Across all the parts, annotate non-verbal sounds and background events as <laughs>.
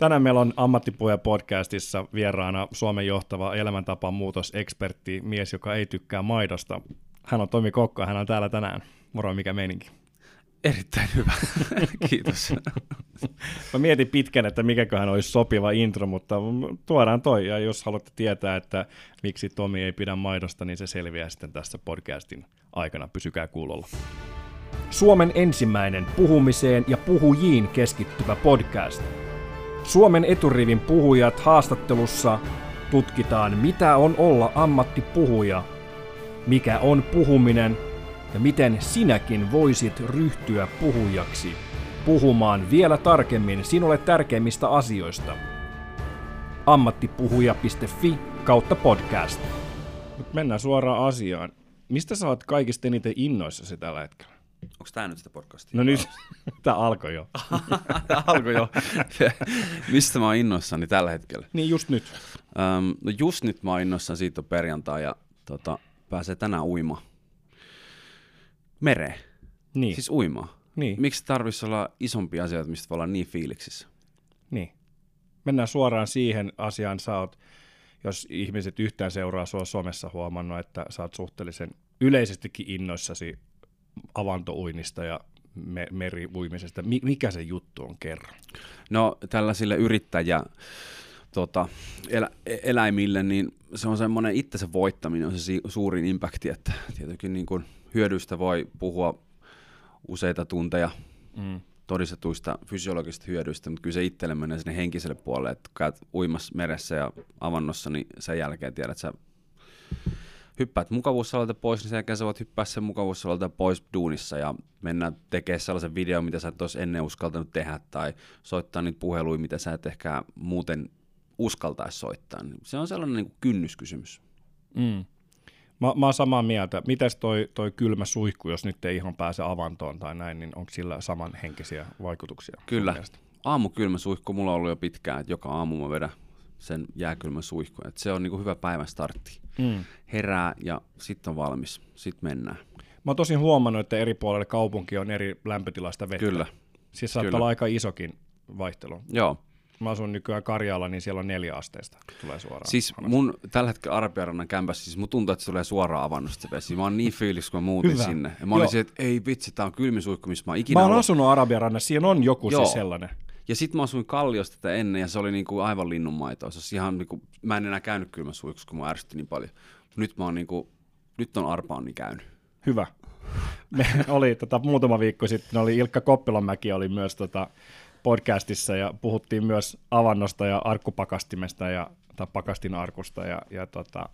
Tänään meillä on Ammattipuja podcastissa vieraana Suomen johtava elämäntapa muutosekspertti, mies, joka ei tykkää maidosta. Hän on Tomi Kokko, hän on täällä tänään. Moro, mikä meininki? Erittäin hyvä, <laughs> kiitos. Mä mietin pitkän, että mikäköhän olisi sopiva intro, mutta tuodaan toi. Ja jos haluatte tietää, että miksi Tomi ei pidä maidosta, niin se selviää sitten tässä podcastin aikana. Pysykää kuulolla. Suomen ensimmäinen puhumiseen ja puhujiin keskittyvä podcast. Suomen eturivin puhujat haastattelussa tutkitaan, mitä on olla ammattipuhuja, mikä on puhuminen ja miten sinäkin voisit ryhtyä puhujaksi puhumaan vielä tarkemmin sinulle tärkeimmistä asioista. ammattipuhuja.fi kautta podcast. Nyt mennään suoraan asiaan. Mistä sä oot kaikista eniten innoissasi tällä hetkellä? Onko tämä nyt sitä podcastia? No nyt, <laughs> tämä alkoi jo. <laughs> tämä alkoi jo. Mistä mä oon innoissani tällä hetkellä? Niin just nyt. Um, no just nyt mä oon innoissani siitä on perjantai ja tota, pääsee tänään uimaan. Mereen. Niin. Siis uimaan. Niin. Miksi tarvitsisi olla isompia asioita, mistä voi olla niin fiiliksissä? Niin. Mennään suoraan siihen asiaan. Sä oot, jos ihmiset yhtään seuraa sua somessa huomannut, että sä oot suhteellisen yleisestikin innoissasi avantouinnista ja me- meriuimisesta. Mikä se juttu on kerran? No tällaisille yrittäjä tota, elä, eläimille, niin se on semmoinen itsensä voittaminen on se suurin impakti, että tietenkin niin kuin hyödyistä voi puhua useita tunteja mm. todistetuista fysiologisista hyödyistä, mutta kyllä se itselle menee sinne henkiselle puolelle, että kun käyt uimassa meressä ja avannossa, niin sen jälkeen tiedät, että sä hyppäät mukavuusalalta pois, niin sen jälkeen sä voit hyppää sen mukavuusalalta pois duunissa ja mennä tekemään sellaisen videon, mitä sä et olisi ennen uskaltanut tehdä, tai soittaa niitä puheluja, mitä sä et ehkä muuten uskaltaisi soittaa. Se on sellainen niin kuin kynnyskysymys. Mm. Mä, mä oon samaa mieltä. Mitäs toi, toi kylmä suihku, jos nyt ei ihan pääse avantoon tai näin, niin onko sillä samanhenkisiä vaikutuksia? Kyllä. Aamukylmä suihku mulla on ollut jo pitkään, että joka aamu mä vedän sen jääkylmän suihku. Et se on niinku hyvä päivän startti. Mm. Herää ja sitten on valmis. Sitten mennään. Mä oon tosin huomannut, että eri puolilla kaupunki on eri lämpötilasta vettä. Kyllä. Siis saattaa Kyllä. olla aika isokin vaihtelu. Joo mä asun nykyään Karjalla, niin siellä on neljä asteista, tulee suoraan. Siis avannosta. mun tällä hetkellä Arabiarannan kämpässä, siis mun tuntuu, että se tulee suoraan avannosta se vesi. Mä oon niin fiilis, kun mä muutin Hyvä. sinne. Ja mä olin että ei vitsi, tää on kylmin suihku, missä mä oon ikinä Mä oon ollut. asunut Arabiarannassa, siinä on joku Joo. siis sellainen. Ja sitten mä asuin Kalliosta tätä ennen, ja se oli niinku aivan linnunmaitoa. Se ihan niinku, mä en enää käynyt kylmän suihkussa, kun mä ärsytti niin paljon. Nyt mä oon niinku, nyt on arpaani käynyt. Hyvä. Me <laughs> oli tota, muutama viikko sitten, oli Ilkka Koppilanmäki oli myös tota, podcastissa ja puhuttiin myös avannosta ja arkkupakastimesta ja, tai pakastin arkusta ja, ja tota,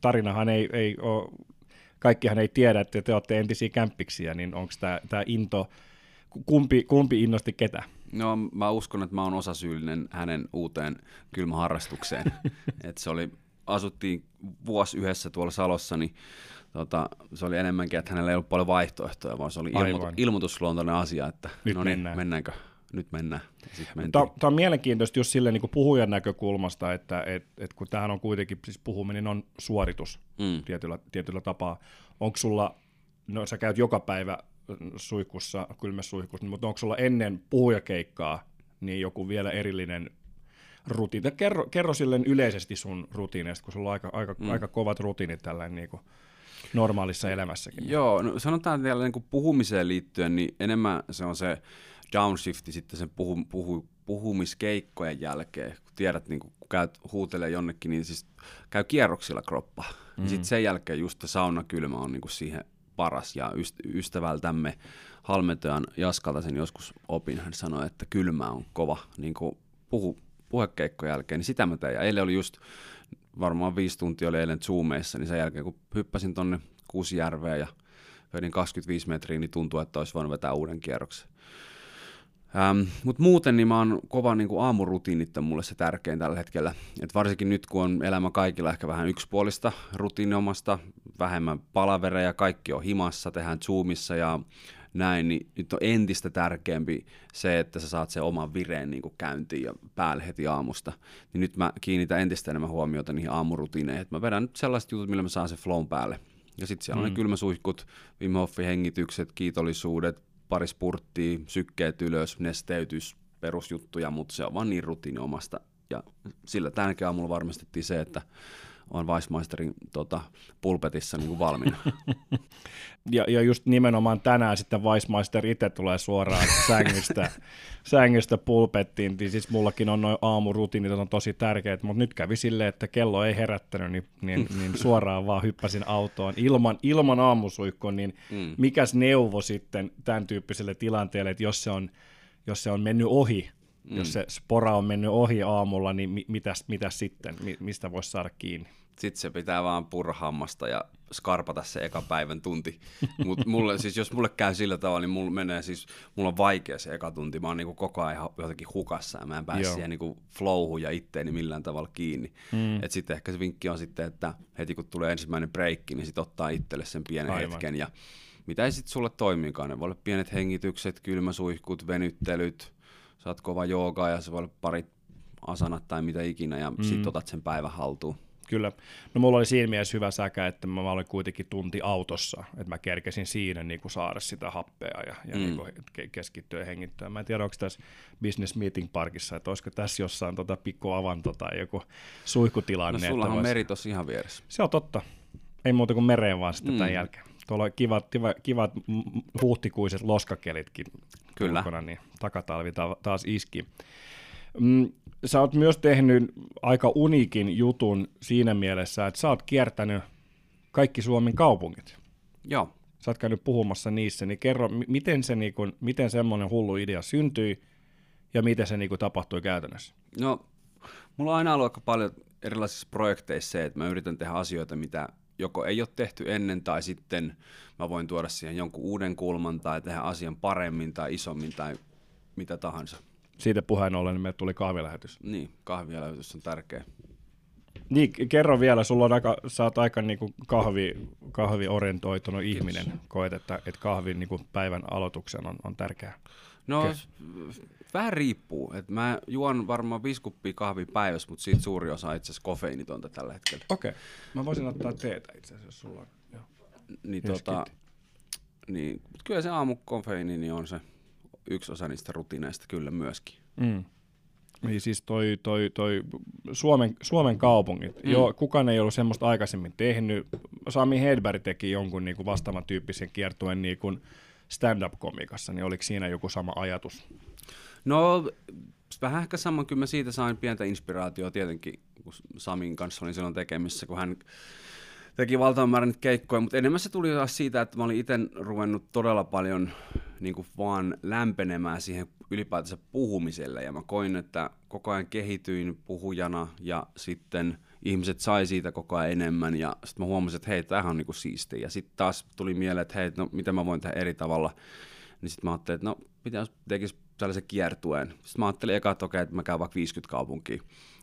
tarinahan ei, ei ole, kaikkihan ei tiedä, että te olette entisiä kämppiksiä, niin onko tämä into, kumpi, kumpi innosti ketä? No mä uskon, että mä oon osasyyllinen hänen uuteen kylmäharrastukseen. <laughs> että se oli, asuttiin vuosi yhdessä tuolla Salossa, niin tota, se oli enemmänkin, että hänellä ei ollut paljon vaihtoehtoja, vaan se oli ilmo- ilmoitusluontoinen asia, että Nyt no niin, mennään. mennäänkö nyt mennään. Tämä on mielenkiintoista just silleen niin puhujan näkökulmasta, että et, et kun tämähän on kuitenkin, siis puhuminen on suoritus mm. tietyllä, tietyllä tapaa. Onko sulla, no sä käyt joka päivä suihkussa, kylmässä suihkussa, mutta onko sulla ennen puhujakeikkaa niin joku vielä erillinen rutiini? Kerro, kerro silleen yleisesti sun rutiineista, kun sulla on aika, aika, mm. aika kovat rutiinit tällainen niin kuin normaalissa elämässäkin. Joo, no sanotaan vielä niin kuin puhumiseen liittyen, niin enemmän se on se downshifti sitten sen puhu, puhu, puhumiskeikkojen jälkeen, kun tiedät, niin kun käyt huutelee jonnekin, niin siis käy kierroksilla kroppa. Mm. Ja sitten sen jälkeen just saunakylmä on niin kuin siihen paras. Ja ystävältämme Halmetojan Jaskalta sen joskus opin, hän sanoi, että kylmä on kova niin kuin puhu, puhekeikkojen jälkeen, niin sitä mä tein. Ja eilen oli just, varmaan viisi tuntia oli eilen Zoomeissa, niin sen jälkeen kun hyppäsin tonne Kuusijärveen ja vedin 25 metriä, niin tuntuu, että olisi voinut vetää uuden kierroksen. Ähm, Mutta muuten niin mä oon kova niin kuin aamurutiinit on mulle se tärkein tällä hetkellä. Et varsinkin nyt, kun on elämä kaikilla ehkä vähän yksipuolista, rutiiniomasta, vähemmän palavereja, kaikki on himassa, tehdään Zoomissa ja näin, niin nyt on entistä tärkeämpi se, että sä saat sen oman vireen niin kuin käyntiin ja päälle heti aamusta. Niin nyt mä kiinnitän entistä enemmän huomiota niihin aamurutiineihin. Et mä vedän nyt sellaiset jutut, millä mä saan sen flown päälle. Ja sitten siellä mm. on ne mm. kylmäsuihkut, Wim Hofin hengitykset, kiitollisuudet, pari spurttia, sykkeet ylös, nesteytys, perusjuttuja, mutta se on vaan niin rutiiniomasta. Ja sillä tänäkin aamulla varmistettiin se, että on Weissmeisterin tota, pulpetissa niin kuin valmiina. <laughs> ja, ja just nimenomaan tänään sitten Weissmeister itse tulee suoraan <laughs> sängystä, sängystä pulpettiin, niin siis mullakin on noin aamurutiinit on tosi tärkeät, mutta nyt kävi silleen, että kello ei herättänyt, niin, niin, <laughs> niin suoraan vaan hyppäsin autoon ilman, ilman aamusuihkua, niin mm. mikäs neuvo sitten tämän tyyppiselle tilanteelle, että jos se on, jos se on mennyt ohi, Mm. Jos se spora on mennyt ohi aamulla, niin mi- mitäs, mitäs sitten? Mi- mistä voisi saada kiinni? Sitten se pitää vaan purhammasta ja skarpata se eka päivän tunti. <laughs> Mutta mulle, siis jos mulle käy sillä tavalla, niin mulla menee siis, mulla on vaikea se eka tunti. Mä oon niinku koko ajan jotenkin hukassa ja mä en pääse Joo. siihen niinku flowhun ja itteeni millään tavalla kiinni. Mm. Et sitten ehkä se vinkki on sitten, että heti kun tulee ensimmäinen breikki, niin sitten ottaa itselle sen pienen Aivan. hetken. Ja mitä ei sitten sulle toimikaan, ne voi olla pienet hengitykset, kylmäsuihkut, venyttelyt, saat kova joogaa ja se voi olla parit asanat tai mitä ikinä ja mm. sitten otat sen päivän haltuun. Kyllä. No mulla oli siinä mielessä hyvä säkä, että mä olin kuitenkin tunti autossa, että mä kerkesin siinä niin kuin saada sitä happea ja, ja mm. niin kuin keskittyä ja hengittyä. Mä en tiedä, onko tässä Business Meeting Parkissa, että olisiko tässä jossain tota pikku avanto tai joku suihkutilanne. No sulla on meri tossa ihan vieressä. Se on totta. Ei muuta kuin mereen vaan sitten mm. tämän jälkeen. Tuolla on kivat, kivat, kivat huhtikuiset loskakelitkin Kyllä. Ulkona, niin takatalvi taas iski. Mm, sä oot myös tehnyt aika uniikin jutun siinä mielessä, että sä oot kiertänyt kaikki Suomen kaupungit. Joo. Sä oot käynyt puhumassa niissä, niin kerro, miten, se, niin kun, miten semmoinen hullu idea syntyi ja miten se niin kun, tapahtui käytännössä? No, mulla on aina ollut aika paljon erilaisissa projekteissa se, että mä yritän tehdä asioita, mitä joko ei ole tehty ennen tai sitten mä voin tuoda siihen jonkun uuden kulman tai tehdä asian paremmin tai isommin tai mitä tahansa. Siitä puheen ollen niin meille tuli kahvilähetys. Niin, kahvilähetys on tärkeä. Niin, kerro vielä, sulla on aika, sä oot aika niin kuin kahvi, kahviorientoitunut ihminen, koet, että, että kahvin niin kuin päivän aloituksen on, on tärkeää. No, okay. vähän riippuu. Et mä juon varmaan viisi kuppia kahvia päivässä, mutta siitä suuri osa itse asiassa kofeiinitonta tällä hetkellä. Okei, okay. mä voisin ottaa teetä itse asiassa, jos sulla on. Joo. Niin, tota, niin, kyllä se aamukofeiini niin on se yksi osa niistä rutiineista kyllä myöskin. Mm. Niin siis toi, toi, toi Suomen, Suomen kaupungit, mm. jo, kukaan ei ollut semmoista aikaisemmin tehnyt. Sami Hedberg teki jonkun niin kuin vastaavan tyyppisen kiertueen niin kuin stand-up-komikassa, niin oliko siinä joku sama ajatus? No vähän ehkä sama, kyllä mä siitä sain pientä inspiraatiota tietenkin, kun Samin kanssa olin silloin tekemissä, kun hän teki valtavan määrän keikkoja, mutta enemmän se tuli taas siitä, että mä olin itse ruvennut todella paljon niin kuin vaan lämpenemään siihen ylipäätänsä puhumiselle, ja mä koin, että koko ajan kehityin puhujana, ja sitten ihmiset sai siitä koko ajan enemmän, ja sitten mä huomasin, että hei, tämähän on niinku siistiä, ja sitten taas tuli mieleen, että hei, no mitä mä voin tehdä eri tavalla, niin sitten mä ajattelin, että no, jos tekisi tällaisen kiertueen. Sitten mä ajattelin eka, että okei, että mä käyn vaikka 50 kaupunkia.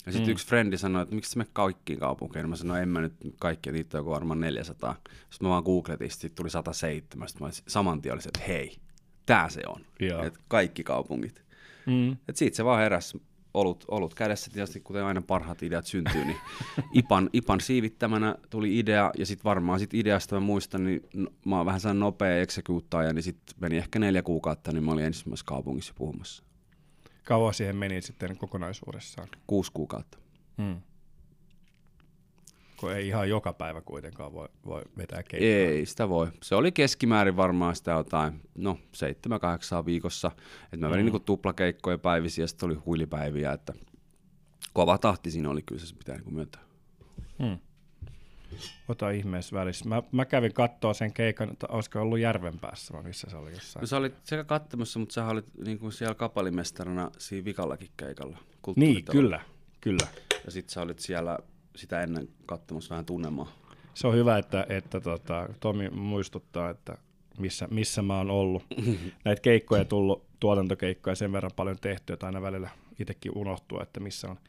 Ja sitten mm. yksi frendi sanoi, että miksi me kaikkiin kaupunkeihin? Mä sanoin, en mä nyt kaikki, niitä on varmaan 400. Sitten mä vaan googletin, sitten tuli 107. Sitten mä saman tien olisin, että hei, tää se on. Että kaikki kaupungit. Mm. Et siitä se vaan heräsi olut, olut kädessä tietysti, kuten aina parhaat ideat syntyy, niin <laughs> Ipan, Ipan siivittämänä tuli idea, ja sitten varmaan sit ideasta mä muistan, niin no, mä oon vähän sellainen nopea execuuttaja, niin sitten meni ehkä neljä kuukautta, niin mä olin ensimmäisessä kaupungissa puhumassa. Kauan siihen meni sitten kokonaisuudessaan? Kuusi kuukautta. Hmm kun ei ihan joka päivä kuitenkaan voi, voi vetää keikkaa. Ei sitä voi. Se oli keskimäärin varmaan sitä jotain, no 7-8 viikossa. Et mä vedin mm. niin tuplakeikkoja päivisiä ja sitten oli huilipäiviä, että kova tahti siinä oli kyllä se pitää niin myöntää. Hmm. Ota ihmeessä välissä. Mä, mä kävin katsoa sen keikan, että olisiko ollut Järvenpäässä vai missä se oli jossain? No, sä olit sekä katsomassa, mutta sä olit niin kuin siellä kapalimestarina siinä vikallakin keikalla. Niin, kyllä, kyllä. Ja sit sä olit siellä sitä ennen katsomassa vähän tunnelmaa. Se on hyvä, että, että tota, Tomi muistuttaa, että missä, missä mä oon ollut. <laughs> Näitä keikkoja tullut, tuotantokeikkoja sen verran paljon tehty, että aina välillä itsekin unohtuu, että missä on,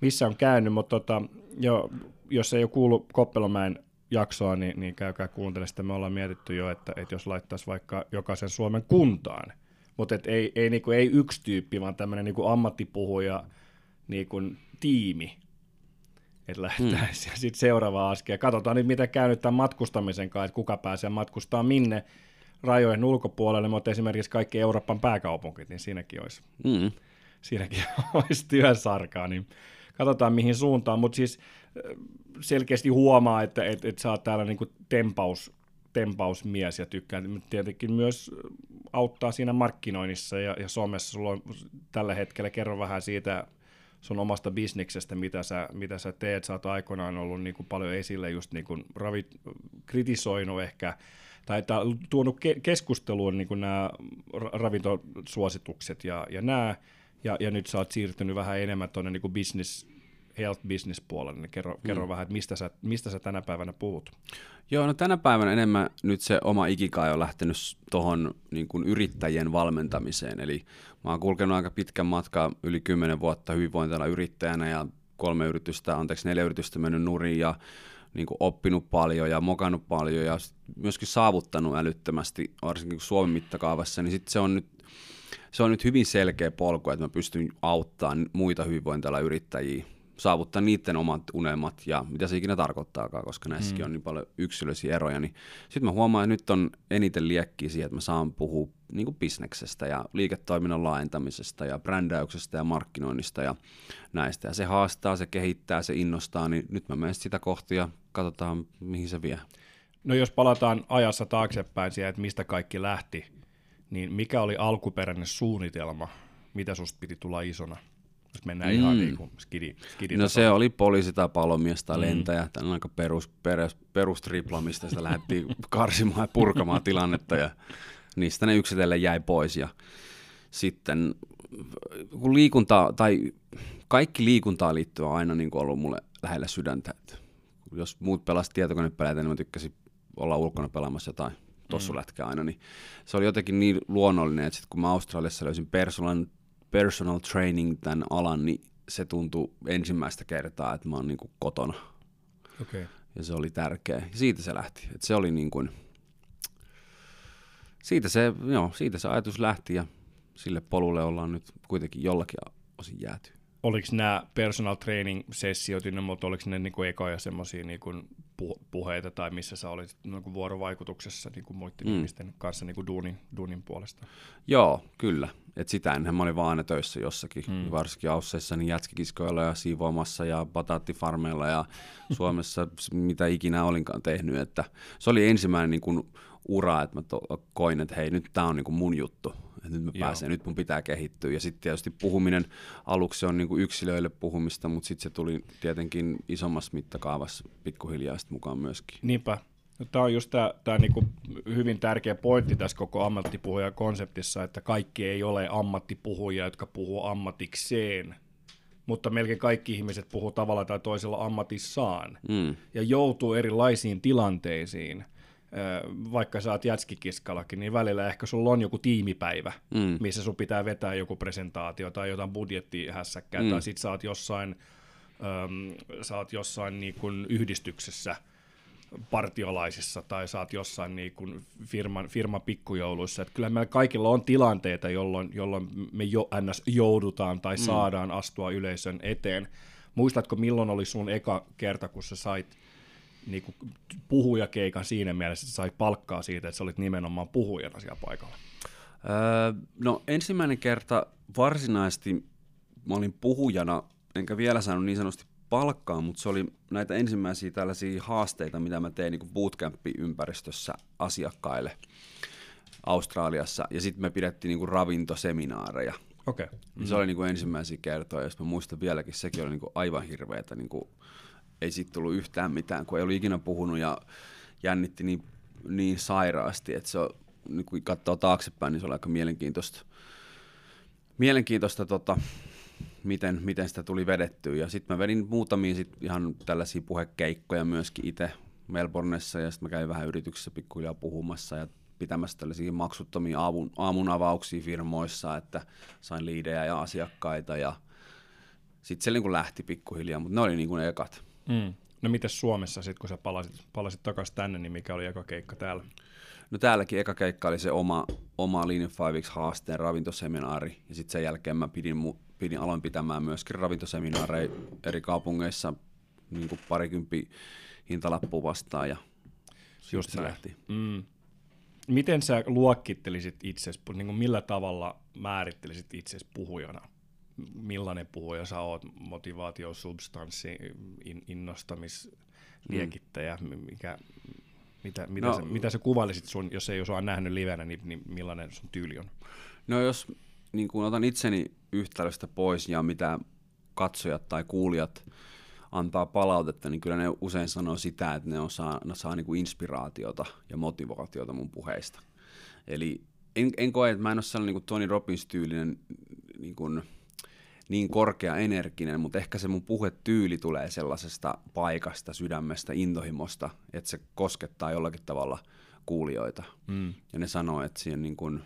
missä on käynyt, mutta tota, jo, jos ei ole kuullut Koppelomäen jaksoa, niin, niin käykää kuuntelemaan sitä. Me ollaan mietitty jo, että, että jos laittaisi vaikka jokaisen Suomen kuntaan, mutta ei, ei, niin kuin, ei yksi tyyppi, vaan tämmöinen niin ammattipuhuja niin kuin tiimi, että lähdettäisiin. Mm. sitten seuraava askel. Katsotaan nyt, mitä käy nyt tämän matkustamisen kanssa, että kuka pääsee matkustaa minne rajojen ulkopuolelle, mutta esimerkiksi kaikki Euroopan pääkaupunkit, niin siinäkin olisi, mm. siinäkin <laughs> olisi työsarkaa, niin katsotaan mihin suuntaan, mutta siis selkeästi huomaa, että et, et sä oot täällä niinku tempaus, tempausmies ja tykkää tietenkin myös auttaa siinä markkinoinnissa ja, ja somessa. Sulla on tällä hetkellä, kerro vähän siitä sun omasta bisneksestä, mitä sä, mitä sä teet. Sä oot aikoinaan ollut niin kuin paljon esille just niin kuin ravit, kritisoinut ehkä tai että tuonut ke- keskusteluun niin nämä ravintosuositukset ja, ja nämä, ja, ja nyt sä oot siirtynyt vähän enemmän tuonne niin business, health business puolelle, niin kerro, mm. kerro vähän, että mistä sä, mistä sä tänä päivänä puhut? Joo, no tänä päivänä enemmän nyt se oma ikikai on lähtenyt tuohon niin kuin yrittäjien valmentamiseen, eli mä oon kulkenut aika pitkän matkaa, yli kymmenen vuotta hyvinvointana yrittäjänä ja kolme yritystä, anteeksi neljä yritystä mennyt nurin ja niin kuin oppinut paljon ja mokannut paljon ja myöskin saavuttanut älyttömästi, varsinkin Suomen mittakaavassa, niin sit se on nyt se on nyt hyvin selkeä polku, että mä pystyn auttamaan muita hyvinvointialan yrittäjiä saavuttaa niiden omat unelmat ja mitä se ikinä tarkoittaakaan, koska näissäkin mm. on niin paljon yksilöllisiä eroja. Niin sitten mä huomaan, että nyt on eniten liekkiä siihen, että mä saan puhua niin kuin bisneksestä ja liiketoiminnan laajentamisesta ja brändäyksestä ja markkinoinnista ja näistä. Ja se haastaa, se kehittää, se innostaa, niin nyt mä menen sitä kohti ja katsotaan, mihin se vie. No jos palataan ajassa taaksepäin siihen, että mistä kaikki lähti, niin mikä oli alkuperäinen suunnitelma, mitä susta piti tulla isona? Jos mennään mm. ihan niin kuin skidi, skidi No se oli poliisi tai palomies tai mm. lentäjä, tämä on aika perus, perus, perustripla, mistä sitä lähdettiin karsimaan ja purkamaan tilannetta ja niistä ne yksitellen jäi pois ja sitten kun liikunta tai kaikki liikuntaa liittyy aina niin kuin ollut mulle lähellä sydäntä. Että jos muut pelasivat tietokonepelejä, niin mä tykkäsin olla ulkona pelaamassa jotain tossulätkää aina, niin se oli jotenkin niin luonnollinen, että sit kun mä Australiassa löysin personal personal training tämän alan, niin se tuntui ensimmäistä kertaa, että mä oon niin kuin kotona. Okay. Ja se oli tärkeä. Ja siitä se lähti. Että se oli niin kuin, siitä, se, joo, siitä se ajatus lähti ja sille polulle ollaan nyt kuitenkin jollakin osin jääty oliko nämä personal training sessiot, mutta oliko ne niinku ekoja semmoisia niinku puheita tai missä sä olit niinku vuorovaikutuksessa niinku muiden mm. ihmisten kanssa niinku duunin, duunin puolesta? Joo, kyllä. Et sitä ennenhän mä olin vaan aina töissä jossakin, mm. varsinkin Ausseissa niin jätskikiskoilla ja siivoamassa ja bataattifarmeilla ja <laughs> Suomessa mitä ikinä olinkaan tehnyt. Että se oli ensimmäinen niinku ura, että mä to- koin, että hei nyt tämä on niinku mun juttu että nyt mä Joo. pääsen, nyt mun pitää kehittyä. Ja sitten tietysti puhuminen aluksi on niin kuin yksilöille puhumista, mutta sitten se tuli tietenkin isommassa mittakaavassa pikkuhiljaa mukaan myöskin. Niinpä. No, tämä on just tämä niinku hyvin tärkeä pointti tässä koko ammattipuhuja konseptissa, että kaikki ei ole ammattipuhujia, jotka puhuu ammatikseen, mutta melkein kaikki ihmiset puhuu tavalla tai toisella ammatissaan mm. ja joutuu erilaisiin tilanteisiin vaikka sä oot jätskikiskallakin, niin välillä ehkä sulla on joku tiimipäivä, mm. missä sun pitää vetää joku presentaatio tai jotain budjettihässäkkää, mm. tai sit sä oot jossain, äm, sä oot jossain niin kuin yhdistyksessä, partiolaisissa tai saat jossain niin kuin firman, firman pikkujouluissa. Että kyllä meillä kaikilla on tilanteita, jolloin, jolloin me jo, ns. joudutaan tai mm. saadaan astua yleisön eteen. Muistatko, milloin oli sun eka kerta, kun sä sait niin kuin puhujakeikan siinä mielessä, että sait palkkaa siitä, että sä olit nimenomaan puhujana siellä paikalla? Öö, no ensimmäinen kerta varsinaisesti mä olin puhujana, enkä vielä saanut niin sanotusti palkkaa, mutta se oli näitä ensimmäisiä tällaisia haasteita, mitä mä tein niin bootcamp-ympäristössä asiakkaille Australiassa. Ja sitten me pidettiin niin ravintoseminaareja. Okay. Mm-hmm. Se oli niin ensimmäisiä kertoja, ja mä muistan vieläkin, sekin oli niin aivan hirveätä niin kuin ei siitä tullut yhtään mitään, kun ei ollut ikinä puhunut ja jännitti niin, niin sairaasti, että se on, niin kun katsoo taaksepäin, niin se oli aika mielenkiintoista, mielenkiintoista tota, miten, miten sitä tuli vedettyä. Ja sitten mä vedin muutamia sit ihan tällaisia puhekeikkoja myöskin itse Melbourneissa, ja sitten mä kävin vähän yrityksissä pikkuhiljaa puhumassa ja pitämässä tällaisia maksuttomia aamun, aamun avauksia firmoissa, että sain liidejä ja asiakkaita, ja sitten se niin lähti pikkuhiljaa, mutta ne oli niin kuin ekat. Mm. No miten Suomessa sitten, kun sä palasit, palasit takaisin tänne, niin mikä oli eka keikka täällä? No täälläkin eka keikka oli se oma, oma Lean 5 haasteen ravintoseminaari, ja sitten sen jälkeen mä pidin, pidin, aloin pitämään myöskin ravintoseminaareja eri kaupungeissa niin kuin parikymppi hintalappu vastaan, ja just se lähti. Mm. Miten sä luokkittelisit itsesi, niin kuin millä tavalla määrittelisit itsesi puhujana? Millainen puhuja sä oot, motivaatio, substanssi, in, innostamislienkittäjä, mikä, mitä, mitä, no, sä, mitä sä kuvailisit sun, jos ei osaa nähnyt livenä, niin, niin millainen sun tyyli on? No jos niin kun otan itseni yhtälöstä pois ja mitä katsojat tai kuulijat antaa palautetta, niin kyllä ne usein sanoo sitä, että ne, osaa, ne saa niin kuin inspiraatiota ja motivaatiota mun puheista. Eli en, en koe, että mä en ole sellainen niin kuin Tony Robbins-tyylinen niin, kuin, niin korkea energinen, mutta ehkä se mun puhetyyli tulee sellaisesta paikasta, sydämestä, intohimosta, että se koskettaa jollakin tavalla kuulijoita. Mm. Ja ne sanoo, että siihen niin kuin,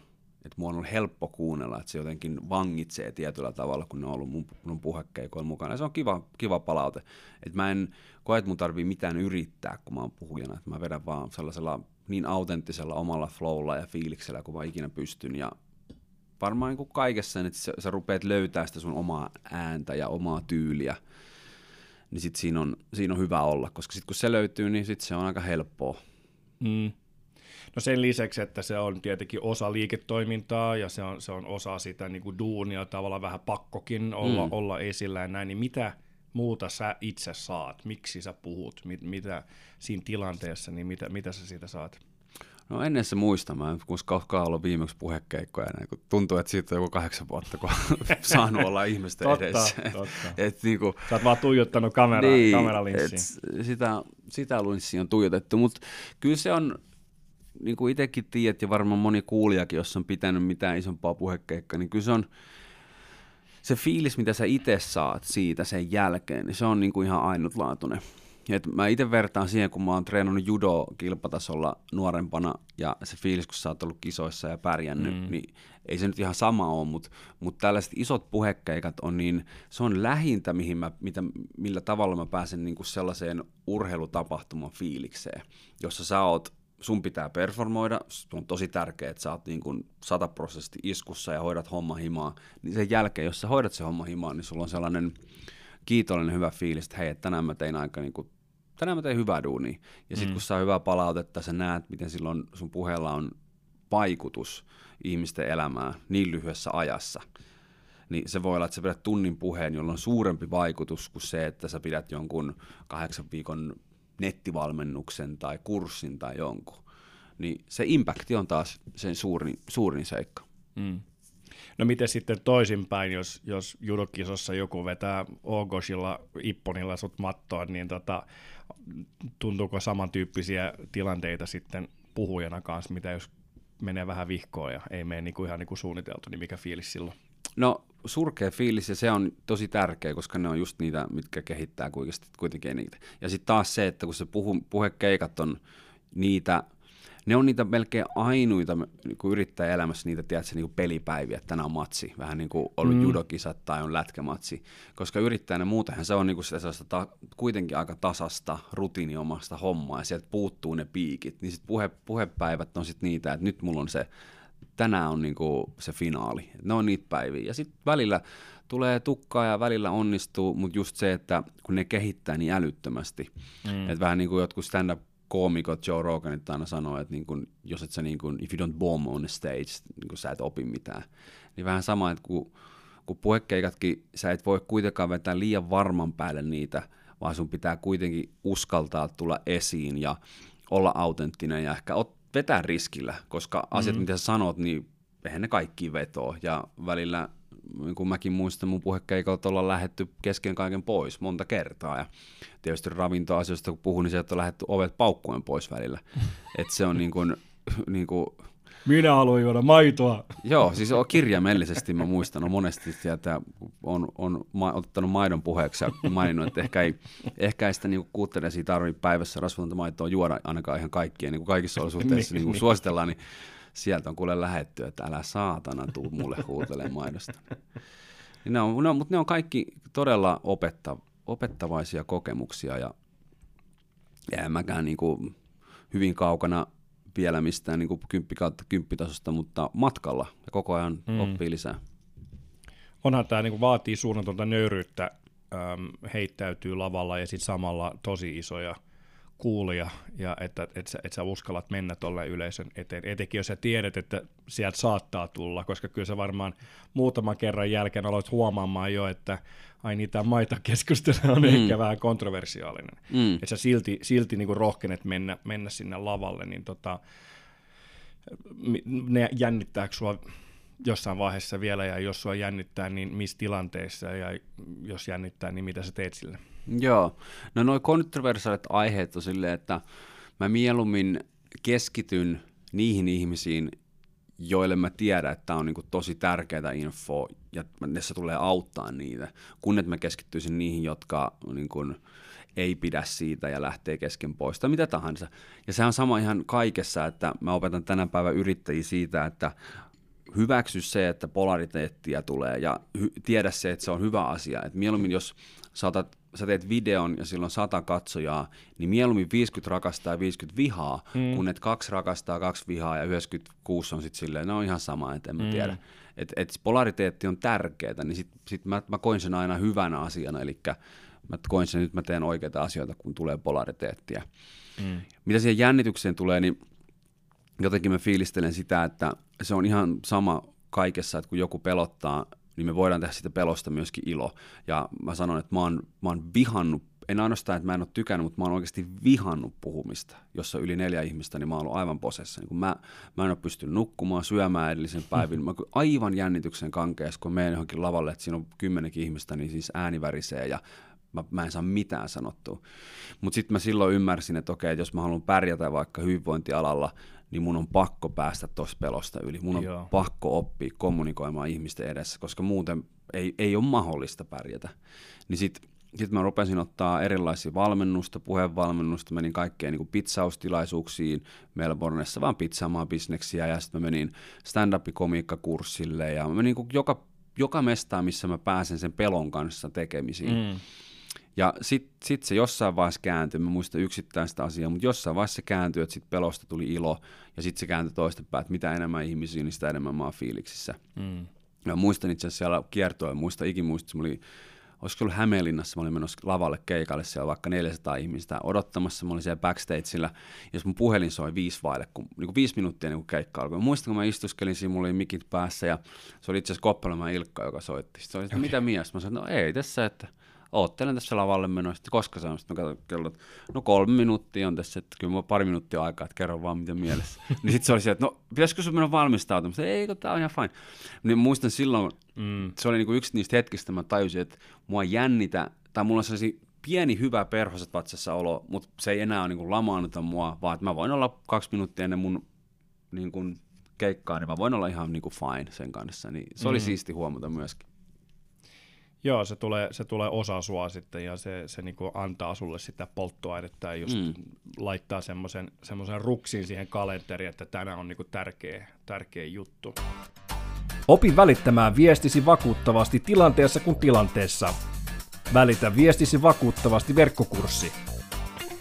että mua on ollut helppo kuunnella, että se jotenkin vangitsee tietyllä tavalla, kun ne on ollut mun, mun puhekeikoilla mukana. Ja se on kiva, kiva palaute. Että mä en koe, että mun tarvii mitään yrittää, kun mä oon puhujana. Että mä vedän vaan sellaisella niin autenttisella omalla flowlla ja fiiliksellä, kun mä ikinä pystyn. Ja varmaan niin kuin kaikessa, että sä, sä rupeat löytää sitä sun omaa ääntä ja omaa tyyliä, niin sit siinä on, siinä on hyvä olla, koska sitten kun se löytyy, niin sit se on aika helppoa. Mm. No sen lisäksi, että se on tietenkin osa liiketoimintaa ja se on, se on osa sitä niin kuin duunia, tavallaan vähän pakkokin olla, mm. olla esillä ja näin, niin mitä muuta sä itse saat? Miksi sä puhut? Mit, mitä siinä tilanteessa, niin mitä, mitä sä siitä saat? No ennen se muista, mä en koskaan ollut viimeksi puhekeikkoja, näin, kun tuntuu, että siitä on joku kahdeksan vuotta, kun <laughs> <laughs> saanut olla ihmisten totta, edessä. Totta, et, niin kuin, Sä oot vaan tuijottanut kamera, niin, kameralinssiin. Sitä, sitä linssiä on tuijotettu, mutta kyllä se on, niin kuin itsekin tiedät, ja varmaan moni kuulijakin, jos on pitänyt mitään isompaa puhekeikkaa, niin kyllä se on, se fiilis, mitä sä itse saat siitä sen jälkeen, niin se on niin kuin ihan ainutlaatuinen. Et mä itse vertaan siihen, kun mä oon treenannut judo kilpatasolla nuorempana ja se fiilis, kun sä oot ollut kisoissa ja pärjännyt, mm. niin ei se nyt ihan sama ole, mutta mut tällaiset isot puhekeikat on niin, se on lähintä, mihin mä, mitä, millä tavalla mä pääsen niinku sellaiseen urheilutapahtuman fiilikseen, jossa sä oot sun pitää performoida, on tosi tärkeää, että sä oot niin kuin sataprosenttisesti iskussa ja hoidat homma himaa, niin sen jälkeen, jos sä hoidat se homma himaa, niin sulla on sellainen kiitollinen hyvä fiilis, että hei, että tänään mä tein aika niin kuin, tänään mä tein hyvää duunia. Ja sitten mm. kun saa hyvää palautetta, sä näet, miten silloin sun puheella on vaikutus ihmisten elämään niin lyhyessä ajassa, niin se voi olla, että sä pidät tunnin puheen, jolla on suurempi vaikutus kuin se, että sä pidät jonkun kahdeksan viikon nettivalmennuksen tai kurssin tai jonkun, niin se impakti on taas sen suurin, suurin seikka. Mm. No miten sitten toisinpäin, jos, jos judokisossa joku vetää Ogosilla, Ipponilla sut mattoon, niin tota, tuntuuko samantyyppisiä tilanteita sitten puhujana kanssa, mitä jos menee vähän vihkoon ja ei mene niinku ihan niinku suunniteltu, niin mikä fiilis silloin? No surkea fiilis ja se on tosi tärkeä, koska ne on just niitä, mitkä kehittää kuitenkin niitä. Ja sitten taas se, että kun se puhu, puhekeikat on niitä, ne on niitä melkein ainuita, kun yrittää elämässä niitä, tiedätkö, niin kuin pelipäiviä, että tänään on matsi, vähän niin kuin ollut mm. judokisat tai on lätkämatsi, koska yrittäjänä muutenhan se on niin kuin sitä ta, kuitenkin aika tasasta, rutiiniomasta hommaa, ja sieltä puuttuu ne piikit, niin sitten puhe, puhepäivät on sitten niitä, että nyt mulla on se tänään on niinku se finaali. Ne on niitä päiviä. Ja sitten välillä tulee tukkaa ja välillä onnistuu, mutta just se, että kun ne kehittää niin älyttömästi. Mm. Että vähän niin kuin jotkut stand-up koomikot Joe Roganit aina sanoo, että niin kun, jos et sä niin kun, if you don't bomb on the stage, niin kun sä et opi mitään. Niin vähän sama, että kun, kun puhekeikatkin, sä et voi kuitenkaan vetää liian varman päälle niitä, vaan sun pitää kuitenkin uskaltaa tulla esiin ja olla autenttinen ja ehkä ot, vetää riskillä, koska asiat, mm-hmm. mitä sä sanot, niin eihän ne kaikki vetoo. Ja välillä, kun mäkin muistan, mun puhekeikalta ollaan lähetty kesken kaiken pois monta kertaa. Ja tietysti ravintoasioista kun puhun, niin sieltä on lähetty ovet paukkuen pois välillä. <laughs> että se on niin kuin, niin kuin minä haluan juoda maitoa. <laughs> Joo, siis on kirjaimellisesti mä muistan, on monesti että on, on ma- ottanut maidon puheeksi ja maininnut, että ehkä ei, ehkä ei sitä niinku kuutteresia tarvitse päivässä rasvatonta maitoa juoda ainakaan ihan kaikkien, niin kuin kaikissa olosuhteissa <laughs> niin, niin suositellaan, niin sieltä on kuule lähetty, että älä saatana tuu mulle huutelemaan maidosta. Niin ne on, ne on, mutta ne on kaikki todella opetta, opettavaisia kokemuksia ja, ja en mäkään niin kuin hyvin kaukana vielä mistään niin kuin kymppi kautta kymppitasosta, mutta matkalla ja koko ajan mm. oppii lisää. Onhan tämä niin kuin vaatii suunnatonta nöyryyttä, ähm, heittäytyy lavalla ja sitten samalla tosi isoja kuulija ja että et sä, et sä uskallat mennä tuolle yleisön eteen, etenkin jos sä tiedät, että sieltä saattaa tulla, koska kyllä sä varmaan muutaman kerran jälkeen aloit huomaamaan jo, että ai niin tämä keskustelu on mm. ehkä vähän kontroversiaalinen. Mm. Että sä silti, silti niinku rohkenet mennä, mennä sinne lavalle, niin tota, ne jännittääkö sua jossain vaiheessa vielä, ja jos sua jännittää, niin missä tilanteissa, ja jos jännittää, niin mitä sä teet sille? Joo, no noin kontroversaalit aiheet on silleen, että mä mieluummin keskityn niihin ihmisiin, joille mä tiedän, että tämä on niinku tosi tärkeää infoa ja se tulee auttaa niitä, kun että mä keskittyisin niihin, jotka niinku, ei pidä siitä ja lähtee kesken pois tai mitä tahansa. Ja se on sama ihan kaikessa, että mä opetan tänä päivänä yrittäjiä siitä, että hyväksy se, että polariteettia tulee ja hy- tiedä se, että se on hyvä asia. Et mieluummin jos saatat sä teet videon ja silloin sata katsojaa, niin mieluummin 50 rakastaa ja 50 vihaa, mm. kun et kaksi rakastaa, kaksi vihaa ja 96 on sitten silleen, no ihan sama, että en mä mm. tiedä. Että et polariteetti on tärkeää, niin sit, sit mä, mä koin sen aina hyvänä asiana, eli mä koin sen, nyt mä teen oikeita asioita, kun tulee polariteettia. Mm. Mitä siihen jännitykseen tulee, niin jotenkin mä fiilistelen sitä, että se on ihan sama kaikessa, että kun joku pelottaa, niin me voidaan tehdä sitä pelosta myöskin ilo. Ja mä sanon, että mä oon, mä oon vihannut, en ainoastaan, että mä en ole tykännyt, mutta mä oon oikeasti vihannut puhumista. Jos on yli neljä ihmistä, niin mä oon ollut aivan posessa. Niin mä, mä en ole pystynyt nukkumaan, syömään edellisen <laughs> päivän. Mä aivan jännityksen kankeessa, kun menen johonkin lavalle, että siinä on kymmenenkin ihmistä, niin siis ääni värisee ja mä, mä en saa mitään sanottua. Mutta sitten mä silloin ymmärsin, että okei, että jos mä haluan pärjätä vaikka hyvinvointialalla, niin mun on pakko päästä tuosta pelosta yli. Mun on Joo. pakko oppia kommunikoimaan ihmisten edessä, koska muuten ei, ei ole mahdollista pärjätä. Niin sitten sit mä rupesin ottaa erilaisia valmennusta, puhevalmennusta, menin kaikkeen niin pizzaustilaisuuksiin Melbourneissa, vaan pizzaamaan bisneksiä, ja sitten mä menin stand-up-komiikkakurssille, ja mä menin niin joka, joka mestaan, missä mä pääsen sen pelon kanssa tekemisiin. Mm. Ja sitten sit se jossain vaiheessa kääntyi, mä muistan yksittäistä asiaa, mutta jossain vaiheessa se kääntyi, että sitten pelosta tuli ilo, ja sitten se kääntyi toistepäin, että mitä enemmän ihmisiä, niin sitä enemmän mä oon fiiliksissä. Mm. Ja muistan itse asiassa siellä kiertoa, muista ikimuistus, mä olin, olisiko ollut Hämeenlinnassa, mä olin menossa lavalle keikalle siellä vaikka 400 ihmistä odottamassa, mä olin siellä backstageilla, ja mun puhelin soi viisi vaille, kun, niin kuin viisi minuuttia niin kuin keikka alkoi. Mä muistan, kun mä istuskelin siinä, mulla oli mikit päässä, ja se oli itse asiassa Koppelman Ilkka, joka soitti. Sitten se oli, että okay. mitä mies? Mä sanoin, no ei tässä, että oottelen tässä lavalle menoa, koska se on, sitten mä katson kello, että no kolme minuuttia on tässä, että kyllä mulla pari minuuttia aikaa, että kerro vaan mitä mielessä. <laughs> niin sitten se oli se, että no pitäisikö sun mennä valmistautumaan, ei kun tää on ihan fine. Niin muistan silloin, mm. se oli niinku yksi niistä hetkistä, mä tajusin, että mua jännitä, tai mulla on sellaisia pieni hyvä perhoset vatsassa olo, mutta se ei enää ole niin lamaannuta mua, vaan että mä voin olla kaksi minuuttia ennen mun niin kuin keikkaa, niin mä voin olla ihan niin kuin fine sen kanssa. Niin se oli mm. siisti huomata myöskin. Joo, se tulee, se tulee osa sua sitten ja se, se niinku antaa sulle sitä polttoainetta ja just mm. laittaa semmoisen ruksin siihen kalenteriin, että tänään on niinku tärkeä, tärkeä juttu. Opi välittämään viestisi vakuuttavasti tilanteessa kuin tilanteessa. Välitä viestisi vakuuttavasti verkkokurssi.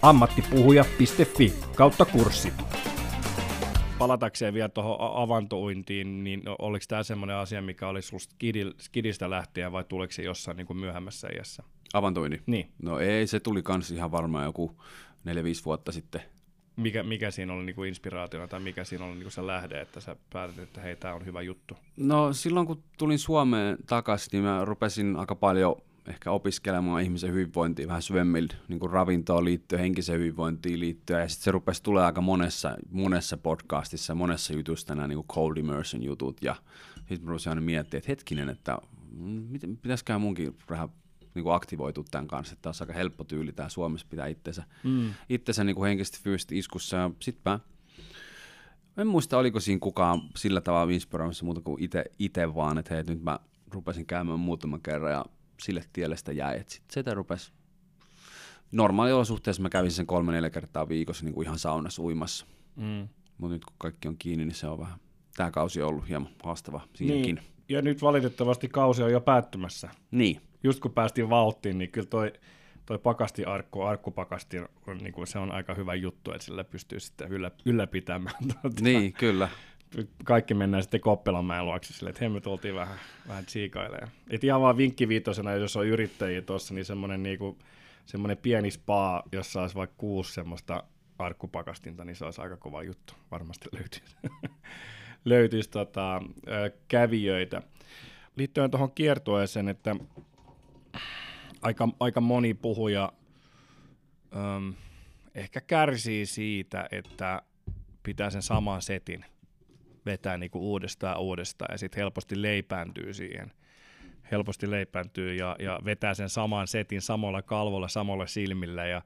ammattipuhuja.fi kautta kurssi palatakseen vielä tuohon avantouintiin, niin oliko tämä semmoinen asia, mikä oli sinusta skidistä lähtien vai tuliko se jossain niin kuin myöhemmässä iässä? Avantointi? Niin. No ei, se tuli kans ihan varmaan joku 4-5 vuotta sitten. Mikä, mikä siinä oli niinku inspiraationa tai mikä siinä oli niinku se lähde, että sä päätit, että hei, tämä on hyvä juttu? No silloin kun tulin Suomeen takaisin, niin mä rupesin aika paljon ehkä opiskelemaan ihmisen hyvinvointia vähän syvemmillä niin kuin ravintoon liittyen, henkiseen hyvinvointiin liittyen, ja sitten se rupesi tulee aika monessa, monessa podcastissa, monessa jutussa nämä niin cold immersion jutut, ja sitten mä rupesin aina miettimään, että hetkinen, että miten, pitäisikään munkin vähän niin kuin aktivoitua tämän kanssa, että olisi aika helppo tyyli tämä Suomessa pitää itsensä, mm. itsensä niin kuin henkisesti fyysisesti iskussa, ja sitten mä en muista, oliko siinä kukaan sillä tavalla inspiroimassa muuta kuin itse vaan, että hei, nyt mä rupesin käymään muutaman kerran ja sille tielle sitä jäi. Sitten sitä rupesi normaaliolosuhteessa mä kävin sen kolme neljä kertaa viikossa niin kuin ihan saunassa uimassa. Mm. Mutta nyt kun kaikki on kiinni, niin se on vähän, tämä kausi on ollut hieman haastava siinäkin. Niin. Ja nyt valitettavasti kausi on jo päättymässä. Niin. Just kun päästiin vauhtiin, niin kyllä toi, toi pakasti-arkku, arkkupakasti, on, niin kuin se on aika hyvä juttu, että sillä pystyy sitten yllä, ylläpitämään. Tuota, niin, kyllä kaikki mennään sitten Koppelanmäen luokse sille, että hemme tultiin vähän, vähän tsiikailemaan. Et ihan vaan vinkkiviitosena, jos on yrittäjiä tuossa, niin semmoinen niinku, semmoinen pieni spa, jossa olisi vaikka kuusi semmoista arkkupakastinta, niin se olisi aika kova juttu. Varmasti löytyisi, <laughs> löytyisi tota, kävijöitä. Liittyen tuohon kiertueeseen, että aika, aika moni puhuja äm, ehkä kärsii siitä, että pitää sen saman setin vetää niin kuin uudestaan uudestaan ja sitten helposti leipääntyy siihen. Helposti leipääntyy ja, ja vetää sen saman setin samalla kalvolla, samalla silmillä ja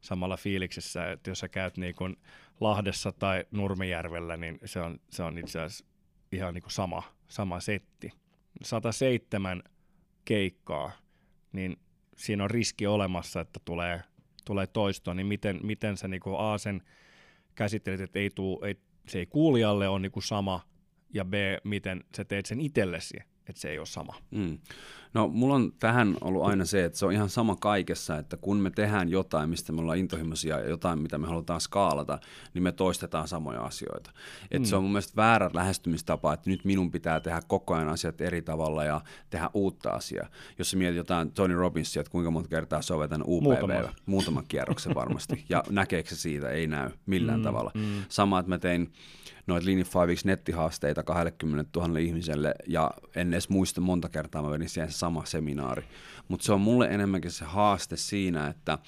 samalla fiiliksessä, että jos sä käyt niin kuin Lahdessa tai Nurmijärvellä, niin se on, se on itse asiassa ihan niin kuin sama, sama setti. 107 keikkaa, niin siinä on riski olemassa, että tulee, tulee toistoa, niin miten, miten sä niin kuin A sen käsittelet, että ei tuu, ei, se ei kuulijalle ole niin sama, ja B, miten sä teet sen itsellesi, että se ei ole sama. Mm. No mulla on tähän ollut aina se, että se on ihan sama kaikessa, että kun me tehdään jotain, mistä me ollaan intohimoisia ja jotain, mitä me halutaan skaalata, niin me toistetaan samoja asioita. Et mm. Se on mun mielestä väärä lähestymistapa, että nyt minun pitää tehdä koko ajan asiat eri tavalla ja tehdä uutta asiaa. Jos sä mietit jotain Tony Robbinsia, että kuinka monta kertaa vetänyt UPV, Muutama. muutaman kierroksen varmasti, ja <laughs> näkeekö se siitä, ei näy millään mm, tavalla. Mm. Sama, että mä tein noita Lean 5 nettihaasteita 20 000 ihmiselle, ja en edes muista monta kertaa mä vedin siihen sama seminaari. Mutta se on mulle enemmänkin se haaste siinä, että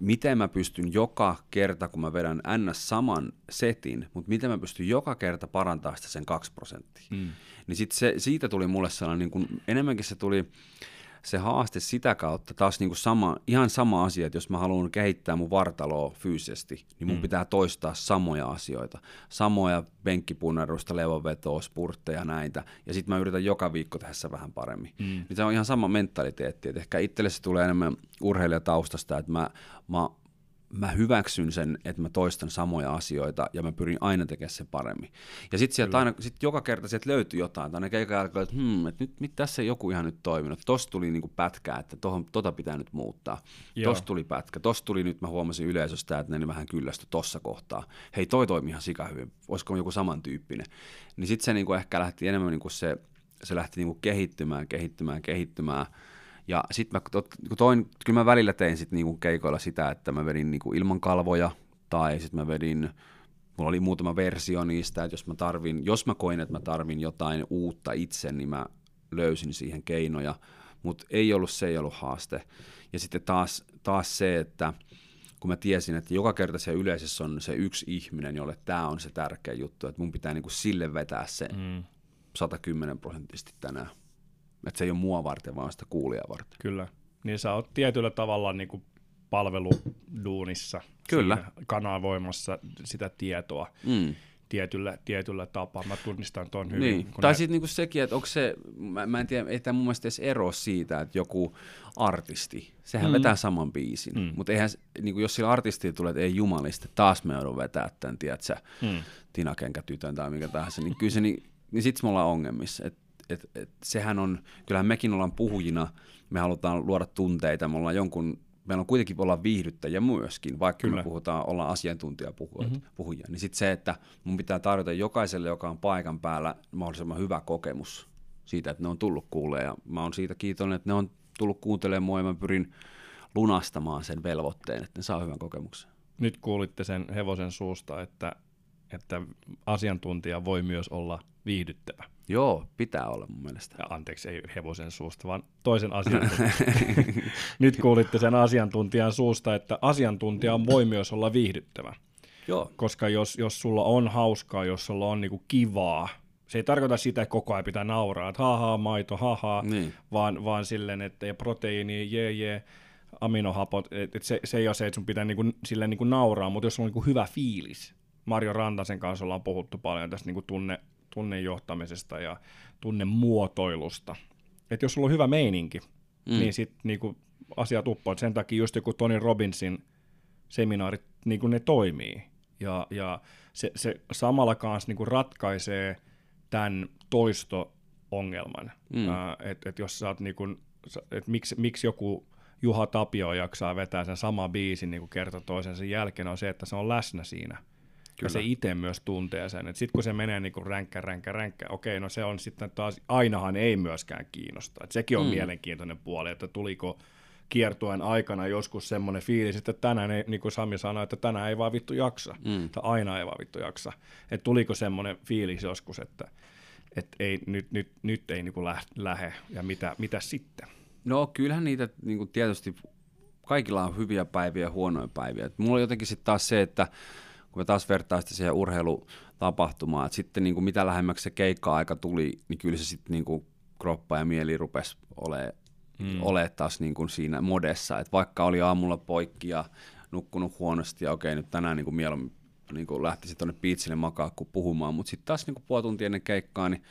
miten mä pystyn joka kerta, kun mä vedän ns. saman setin, mutta miten mä pystyn joka kerta parantaa sitä sen 2 prosenttia. Mm. Niin sit se, siitä tuli mulle sellainen, niin kun, enemmänkin se tuli, se haaste sitä kautta taas niin kuin sama, ihan sama asia, että jos mä haluan kehittää mun vartaloa fyysisesti, niin mun mm. pitää toistaa samoja asioita. Samoja penkkipunnerusta, levonvetoa, spurtteja näitä. Ja sitten mä yritän joka viikko tehdä se vähän paremmin. Mm. Niin se on ihan sama mentaliteetti. Että ehkä itselle se tulee enemmän urheilijataustasta, että mä, mä mä hyväksyn sen, että mä toistan samoja asioita ja mä pyrin aina tekemään sen paremmin. Ja sitten sieltä aina, sit joka kerta sieltä löytyy jotain, tai aina keikan jälkeen, että hmm, että nyt, nyt tässä ei joku ihan nyt toiminut. Tosta tuli niinku pätkää, että tohon, tota pitää nyt muuttaa. Joo. Tosta tuli pätkä. Tosta tuli nyt, mä huomasin yleisöstä, että ne vähän kyllästy tossa kohtaa. Hei, toi toimii ihan sika hyvin. Olisiko joku samantyyppinen? Niin sitten se niinku ehkä lähti enemmän niinku se, se lähti niinku kehittymään, kehittymään, kehittymään – ja sitten mä niinku toin, kyllä mä välillä tein sitten niinku keikoilla sitä, että mä vedin niinku ilman kalvoja, tai sitten mä vedin, mulla oli muutama versio niistä, että jos mä tarvin, jos mä koin, että mä tarvin jotain uutta itse, niin mä löysin siihen keinoja, mutta ei ollut, se ei ollut haaste. Ja sitten taas, taas se, että kun mä tiesin, että joka kerta se yleisössä on se yksi ihminen, jolle tämä on se tärkeä juttu, että mun pitää niinku sille vetää se mm. 110 prosenttisesti tänään. Että se ei ole mua varten, vaan sitä kuulijaa varten. Kyllä. Niin sä oot tietyllä tavalla niin kuin palveluduunissa, Kyllä. kanavoimassa sitä tietoa. Mm tietyllä, tietyllä tapaa. Mä tunnistan tuon hyvin. Niin. Tai ne... sitten niinku sekin, että onko se, mä, mä en tiedä, ei tämä mun mielestä edes ero siitä, että joku artisti, sehän mm. vetää saman biisin, mm. mutta eihän, niinku, jos sillä artistilla tulee, että ei jumalista, taas me joudun vetää tämän, tiedätkö, mm. Tina tytön tai mikä tahansa, niin kyllä se, niin, niin sitten me ollaan ongelmissa. Et et, et sehän on, kyllähän mekin ollaan puhujina, me halutaan luoda tunteita, me ollaan jonkun, meillä on kuitenkin olla viihdyttäjiä myöskin, vaikka Kyllä. me puhutaan, ollaan asiantuntijapuhujia, mm-hmm. niin sitten se, että mun pitää tarjota jokaiselle, joka on paikan päällä, mahdollisimman hyvä kokemus siitä, että ne on tullut kuulee, ja mä oon siitä kiitollinen, että ne on tullut kuuntelemaan mua, ja mä pyrin lunastamaan sen velvoitteen, että ne saa hyvän kokemuksen. Nyt kuulitte sen hevosen suusta, että, että asiantuntija voi myös olla viihdyttävä. Joo, pitää olla mun mielestä. Ja anteeksi, ei hevosen suusta, vaan toisen asiantuntijan. <laughs> Nyt kuulitte sen asiantuntijan suusta, että asiantuntija voi myös olla viihdyttävä. Joo. Koska jos, jos sulla on hauskaa, jos sulla on niinku kivaa, se ei tarkoita sitä, että koko ajan pitää nauraa, että haha, maito, haha, niin. vaan, vaan silleen, että ja proteiini, jee, jee, aminohapot, että et se, se ei ole se, että sun pitää niinku, silleen niinku nauraa, mutta jos sulla on niinku hyvä fiilis, Marjo Rantasen kanssa ollaan puhuttu paljon tästä niinku tunne, tunnejohtamisesta ja tunnemuotoilusta. Että jos sulla on hyvä meininki, mm. niin sitten niinku asiat uppoat. Sen takia just joku Tony Robbinsin seminaarit, niinku ne toimii. Ja, ja se, se samalla kanssa niinku ratkaisee tämän toisto-ongelman. Mm. että et jos sä oot niinku, et miksi, miksi joku Juha Tapio jaksaa vetää sen sama biisin niin kerta toisensa jälkeen, on se, että se on läsnä siinä – Kyllä. Ja se itse myös tuntee sen. Sitten kun se menee niin kuin ränkkä, ränkkä, ränkkä, okei, no se on sitten taas, ainahan ei myöskään kiinnosta. Et sekin on mm. mielenkiintoinen puoli, että tuliko kiertuen aikana joskus semmoinen fiilis, että tänään ei, niin kuin Sami sanoi, että tänään ei vaan vittu jaksa, mm. tai aina ei vaan vittu jaksa. Että tuliko semmoinen fiilis joskus, että, että ei, nyt, nyt, nyt ei niin kuin lähe, ja mitä, mitä sitten? No kyllähän niitä niin kuin tietysti, kaikilla on hyviä päiviä ja huonoja päiviä. Et mulla on jotenkin sitten taas se, että kun me taas vertaa sitä siihen urheilutapahtumaan, että sitten niin kuin mitä lähemmäksi se keikka-aika tuli, niin kyllä se sitten niin kuin kroppa ja mieli rupesi olemaan mm. ole taas niin kuin siinä modessa, että vaikka oli aamulla poikki ja nukkunut huonosti ja okei, nyt tänään niin kuin mieluummin niin kuin lähtisi tuonne piitsille makaa kuin puhumaan, mutta sitten taas niin kuin puoli tuntia ennen keikkaa, niin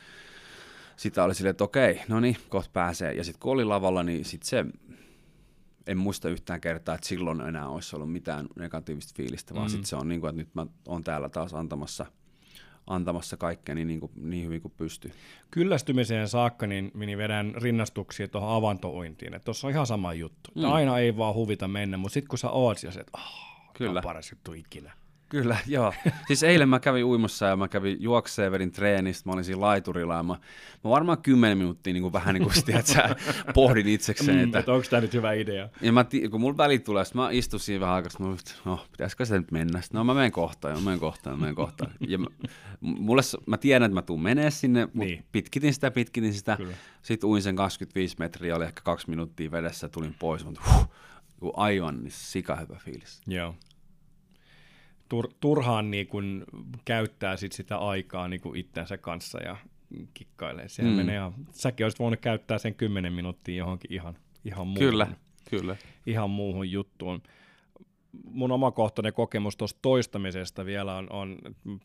sitä oli silleen, että okei, no niin, kohta pääsee. Ja sitten kun oli lavalla, niin sitten se, en muista yhtään kertaa, että silloin enää olisi ollut mitään negatiivista fiilistä, vaan mm. sitten se on niin kuin, että nyt mä oon täällä taas antamassa – antamassa kaikkea niin, niin, kuin, niin hyvin kuin pystyy. Kyllästymiseen saakka niin, niin vedän rinnastuksia tuohon avantouintiin, että tuossa on ihan sama juttu. Mm. Aina ei vaan huvita mennä, mutta sitten kun sä oot se, että oh, Kyllä. on paras juttu ikinä. Kyllä, joo. Siis eilen mä kävin uimassa ja mä kävin juokseen, vedin treenistä, mä olin siinä laiturilla ja mä, mä varmaan kymmenen minuuttia niin kuin vähän niin kuin sitä, että sä pohdin itsekseen, mm, että, että onko tämä nyt hyvä idea. Ja mä, kun mulla välit tulee, mä istun siinä vähän aikaa, mä no pitäisikö se nyt mennä? Sitten, no mä menen kohtaan, mä menen kohtaan, mä menen kohtaan. Ja mä, mulle, mä tiedän, että mä tuun menee sinne, mutta niin. pitkitin sitä, pitkitin sitä. Kyllä. Sitten uin sen 25 metriä, oli ehkä kaksi minuuttia vedessä, tulin pois, mutta huh, aivan niin sika hyvä fiilis. Joo tur, turhaan niin kuin käyttää sit sitä aikaa niin kuin itsensä kanssa ja kikkailee. Sehän mm. menee ihan, säkin olisit voinut käyttää sen 10 minuuttia johonkin ihan, ihan muuhun. Kyllä, kyllä. Ihan muuhun juttuun. Mun omakohtainen kokemus tuosta toistamisesta vielä on, on,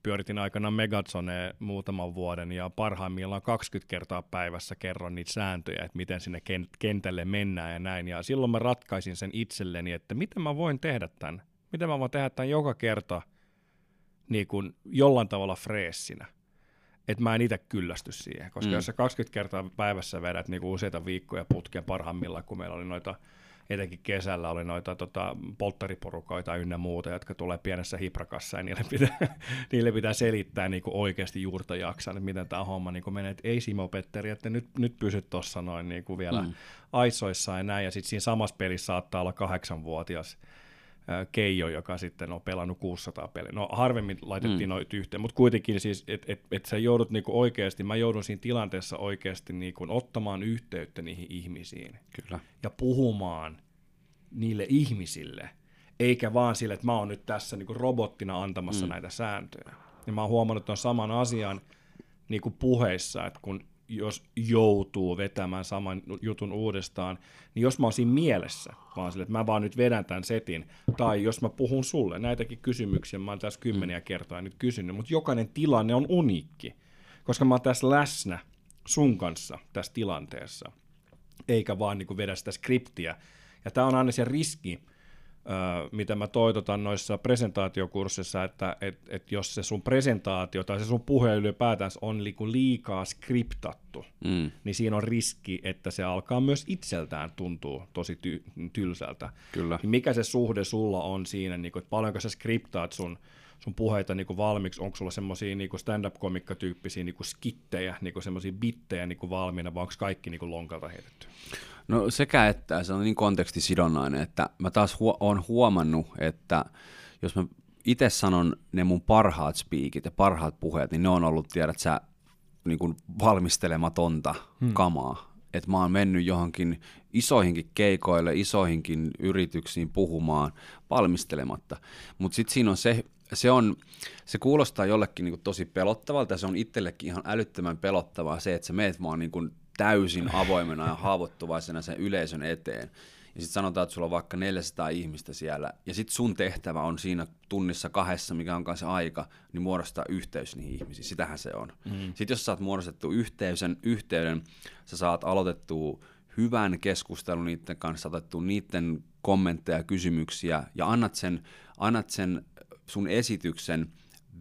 pyöritin aikana Megazone muutaman vuoden ja parhaimmillaan 20 kertaa päivässä kerron niitä sääntöjä, että miten sinne kentälle mennään ja näin. Ja silloin mä ratkaisin sen itselleni, että miten mä voin tehdä tämän miten mä voin tehdä tämän joka kerta niin kuin jollain tavalla freessinä. Että mä en itse kyllästy siihen, koska mm. jos sä 20 kertaa päivässä vedät niin kuin useita viikkoja putkeen parhaimmillaan, kun meillä oli noita, etenkin kesällä oli noita tota, polttariporukoita ynnä muuta, jotka tulee pienessä hiprakassa ja niille pitää, <laughs> niille pitää selittää niin kuin oikeasti juurta jaksaa, että miten tämä homma niin kuin menee, että ei Simo Petteri, että nyt, nyt pysyt tuossa noin niin kuin vielä mm. aisoissa ja näin, ja sitten siinä samassa pelissä saattaa olla kahdeksanvuotias Keijo, joka sitten on pelannut 600 peliä. No harvemmin laitettiin mm. noita yhteen, mutta kuitenkin siis, että et, et sä joudut niinku oikeasti, mä joudun siinä tilanteessa oikeasti niinku ottamaan yhteyttä niihin ihmisiin. Kyllä. Ja puhumaan niille ihmisille, eikä vaan sille, että mä oon nyt tässä niinku robottina antamassa mm. näitä sääntöjä. Ja mä oon huomannut tuon saman asian niinku puheissa, että kun jos joutuu vetämään saman jutun uudestaan, niin jos mä oon siinä mielessä, vaan sille, että mä vaan nyt vedän tämän setin, tai jos mä puhun sulle, näitäkin kysymyksiä mä oon tässä kymmeniä kertaa nyt kysynyt, mutta jokainen tilanne on uniikki, koska mä oon tässä läsnä sun kanssa tässä tilanteessa, eikä vaan niin kuin vedä sitä skriptiä. Ja tämä on aina se riski, mitä mä toitotan noissa presentaatiokursseissa, että et, et jos se sun presentaatio tai se sun puhe ylipäätään on liikaa skriptattu, mm. niin siinä on riski, että se alkaa myös itseltään tuntua tosi ty- tylsältä. Kyllä. Niin mikä se suhde sulla on siinä, niin kuin, että paljonko sä skriptaat sun sun puheita niin kuin valmiiksi, onko sulla semmoisia niin stand-up-komikkatyyppisiä niin kuin skittejä, niin semmoisia bittejä niin kuin valmiina, vai onko kaikki niin kuin lonkalta heitetty? No sekä että se on niin kontekstisidonnainen, että mä taas huo- olen huomannut, että jos mä itse sanon ne mun parhaat speakit ja parhaat puheet, niin ne on ollut, tiedät sä, niin kuin valmistelematonta hmm. kamaa. Että mä oon mennyt johonkin isoihinkin keikoille, isoihinkin yrityksiin puhumaan valmistelematta. Mutta sitten siinä on se, se, on, se kuulostaa jollekin niin tosi pelottavalta ja se on itsellekin ihan älyttömän pelottavaa se, että sä meet vaan niin kuin täysin avoimena ja haavoittuvaisena sen yleisön eteen. Ja sitten sanotaan, että sulla on vaikka 400 ihmistä siellä, ja sitten sun tehtävä on siinä tunnissa kahdessa, mikä on se aika, niin muodostaa yhteys niihin ihmisiin. Sitähän se on. Mm. Sitten jos sä saat muodostettu yhteyden, yhteyden, sä saat aloitettua hyvän keskustelun niiden kanssa, otettu niiden kommentteja, kysymyksiä, ja annat sen, annat sen sun esityksen –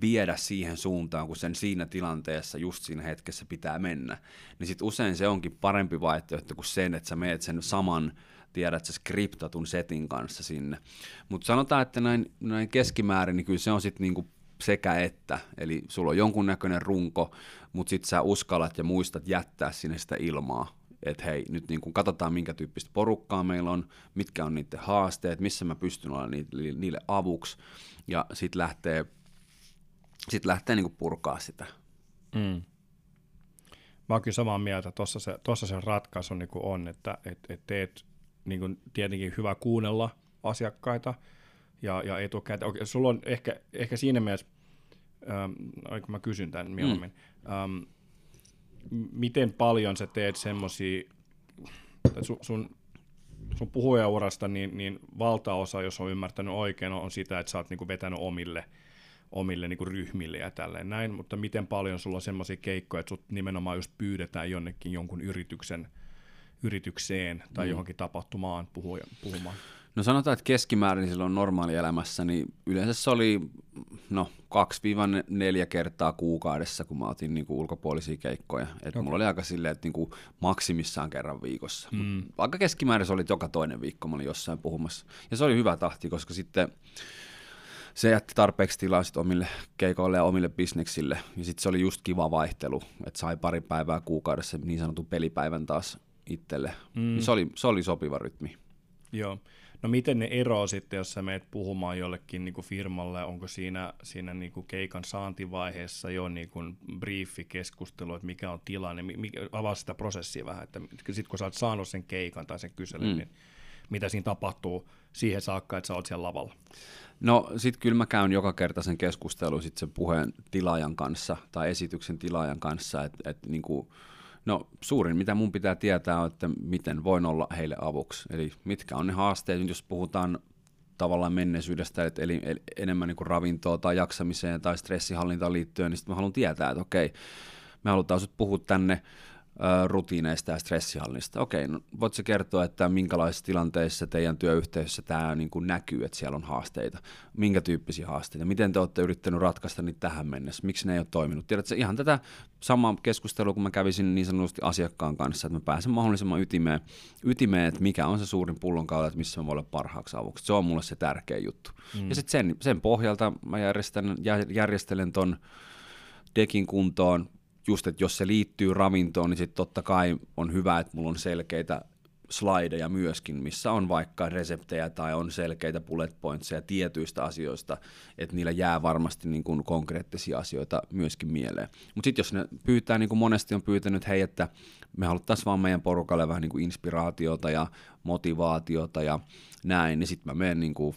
viedä siihen suuntaan, kun sen siinä tilanteessa just siinä hetkessä pitää mennä. Niin sitten usein se onkin parempi vaihtoehto kuin sen, että sä meet sen saman, tiedät sä skriptatun setin kanssa sinne. Mutta sanotaan, että näin, näin keskimäärin, niin kyllä se on sitten niinku sekä että. Eli sulla on jonkunnäköinen runko, mutta sitten sä uskallat ja muistat jättää sinne sitä ilmaa. että hei, nyt niin kuin katsotaan minkä tyyppistä porukkaa meillä on, mitkä on niiden haasteet, missä mä pystyn niille, niille avuksi, ja sitten lähtee, sit lähtee niin kuin purkaa sitä. Mm. Mä oon kyllä samaa mieltä, tuossa se, tossa se ratkaisu niin on, että et, et teet niin kuin tietenkin hyvä kuunnella asiakkaita ja, ja etukäteen. Okei, sulla on ehkä, ehkä siinä mielessä, ähm, kun mä kysyn tämän mieluummin, mm. ähm, miten paljon sä teet semmoisia, sun, sun, sun puhujaurasta, niin, niin valtaosa, jos on ymmärtänyt oikein, on sitä, että sä oot niinku vetänyt omille, omille niinku ryhmille ja tälleen näin, mutta miten paljon sulla on semmoisia keikkoja, että sut nimenomaan just pyydetään jonnekin jonkun yrityksen, yritykseen tai mm. johonkin tapahtumaan puhumaan? No sanotaan, että keskimäärin silloin normaalielämässä, niin yleensä se oli no, 2-4 kertaa kuukaudessa, kun mä otin niin kuin ulkopuolisia keikkoja. Et okay. Mulla oli aika silleen, että niin kuin maksimissaan kerran viikossa. Mm. Aika keskimäärin se oli joka toinen viikko, mä olin jossain puhumassa. Ja se oli hyvä tahti, koska sitten se jätti tarpeeksi tilaa sit omille keikoille ja omille bisneksille. Ja sitten se oli just kiva vaihtelu, että sai pari päivää kuukaudessa niin sanotun pelipäivän taas itselle. Mm. Niin se, oli, se oli sopiva rytmi. Joo. No miten ne eroaa sitten, jos sä meet puhumaan jollekin niin kuin firmalle, onko siinä, siinä niin kuin keikan saantivaiheessa jo niin kuin briefi keskustelu, että mikä on tilanne, mikä, avaa sitä prosessia vähän, että sitten kun sä oot saanut sen keikan tai sen kyselyn, mm. niin mitä siinä tapahtuu siihen saakka, että sä oot siellä lavalla? No sit kyllä mä käyn joka kerta sen keskustelun sit sen puheen tilaajan kanssa tai esityksen tilaajan kanssa, että et, niin kuin, No suurin, mitä mun pitää tietää, on, että miten voin olla heille avuksi. Eli mitkä on ne haasteet, jos puhutaan tavallaan menneisyydestä, eli, eli enemmän niin kuin ravintoa tai jaksamiseen tai stressihallintaan liittyen, niin sitten mä haluan tietää, että okei, me halutaan puhua tänne rutiineista ja stressihallista. Okei, no voitko kertoa, että minkälaisissa tilanteissa teidän työyhteisössä tämä niin kuin näkyy, että siellä on haasteita? Minkä tyyppisiä haasteita? Miten te olette yrittänyt ratkaista niitä tähän mennessä? Miksi ne ei ole toiminut? Tiedätkö, ihan tätä samaa keskustelua, kun mä kävisin niin sanotusti asiakkaan kanssa, että mä pääsen mahdollisimman ytimeen, ytimeen että mikä on se suurin pullonkaula, että missä mä voin olla parhaaksi avuksi. Se on mulle se tärkeä juttu. Mm. Ja sitten sen, sen pohjalta mä järjestelen, järjestelen ton dekin kuntoon, just, että jos se liittyy ravintoon, niin sitten totta kai on hyvä, että mulla on selkeitä slideja myöskin, missä on vaikka reseptejä tai on selkeitä bullet pointseja tietyistä asioista, että niillä jää varmasti niin kuin konkreettisia asioita myöskin mieleen. Mutta sitten jos ne pyytää, niin kuin monesti on pyytänyt, hei, että me haluttaisiin vaan meidän porukalle vähän niin kuin inspiraatiota ja motivaatiota ja näin, niin sitten mä menen niin kuin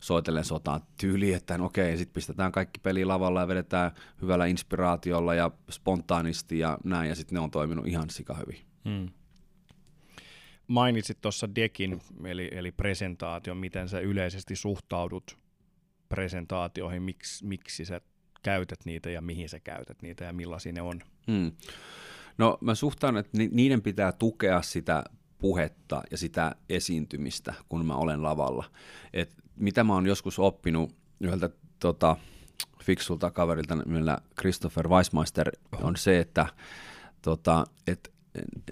soitellen sotaan tyyliin, että no okei, sitten pistetään kaikki peli lavalla ja vedetään hyvällä inspiraatiolla ja spontaanisti ja näin, ja sitten ne on toiminut ihan sika hyvin. Hmm. Mainitsit tuossa dekin, eli, eli presentaatio, miten sä yleisesti suhtaudut presentaatioihin, miksi, miksi sä käytät niitä ja mihin sä käytät niitä ja millaisia ne on? Hmm. No mä suhtaan, että niiden pitää tukea sitä puhetta ja sitä esiintymistä, kun mä olen lavalla. Et mitä mä oon joskus oppinut yhdeltä tota, fiksulta kaverilta millä Christopher Weissmeister on se, että tota, et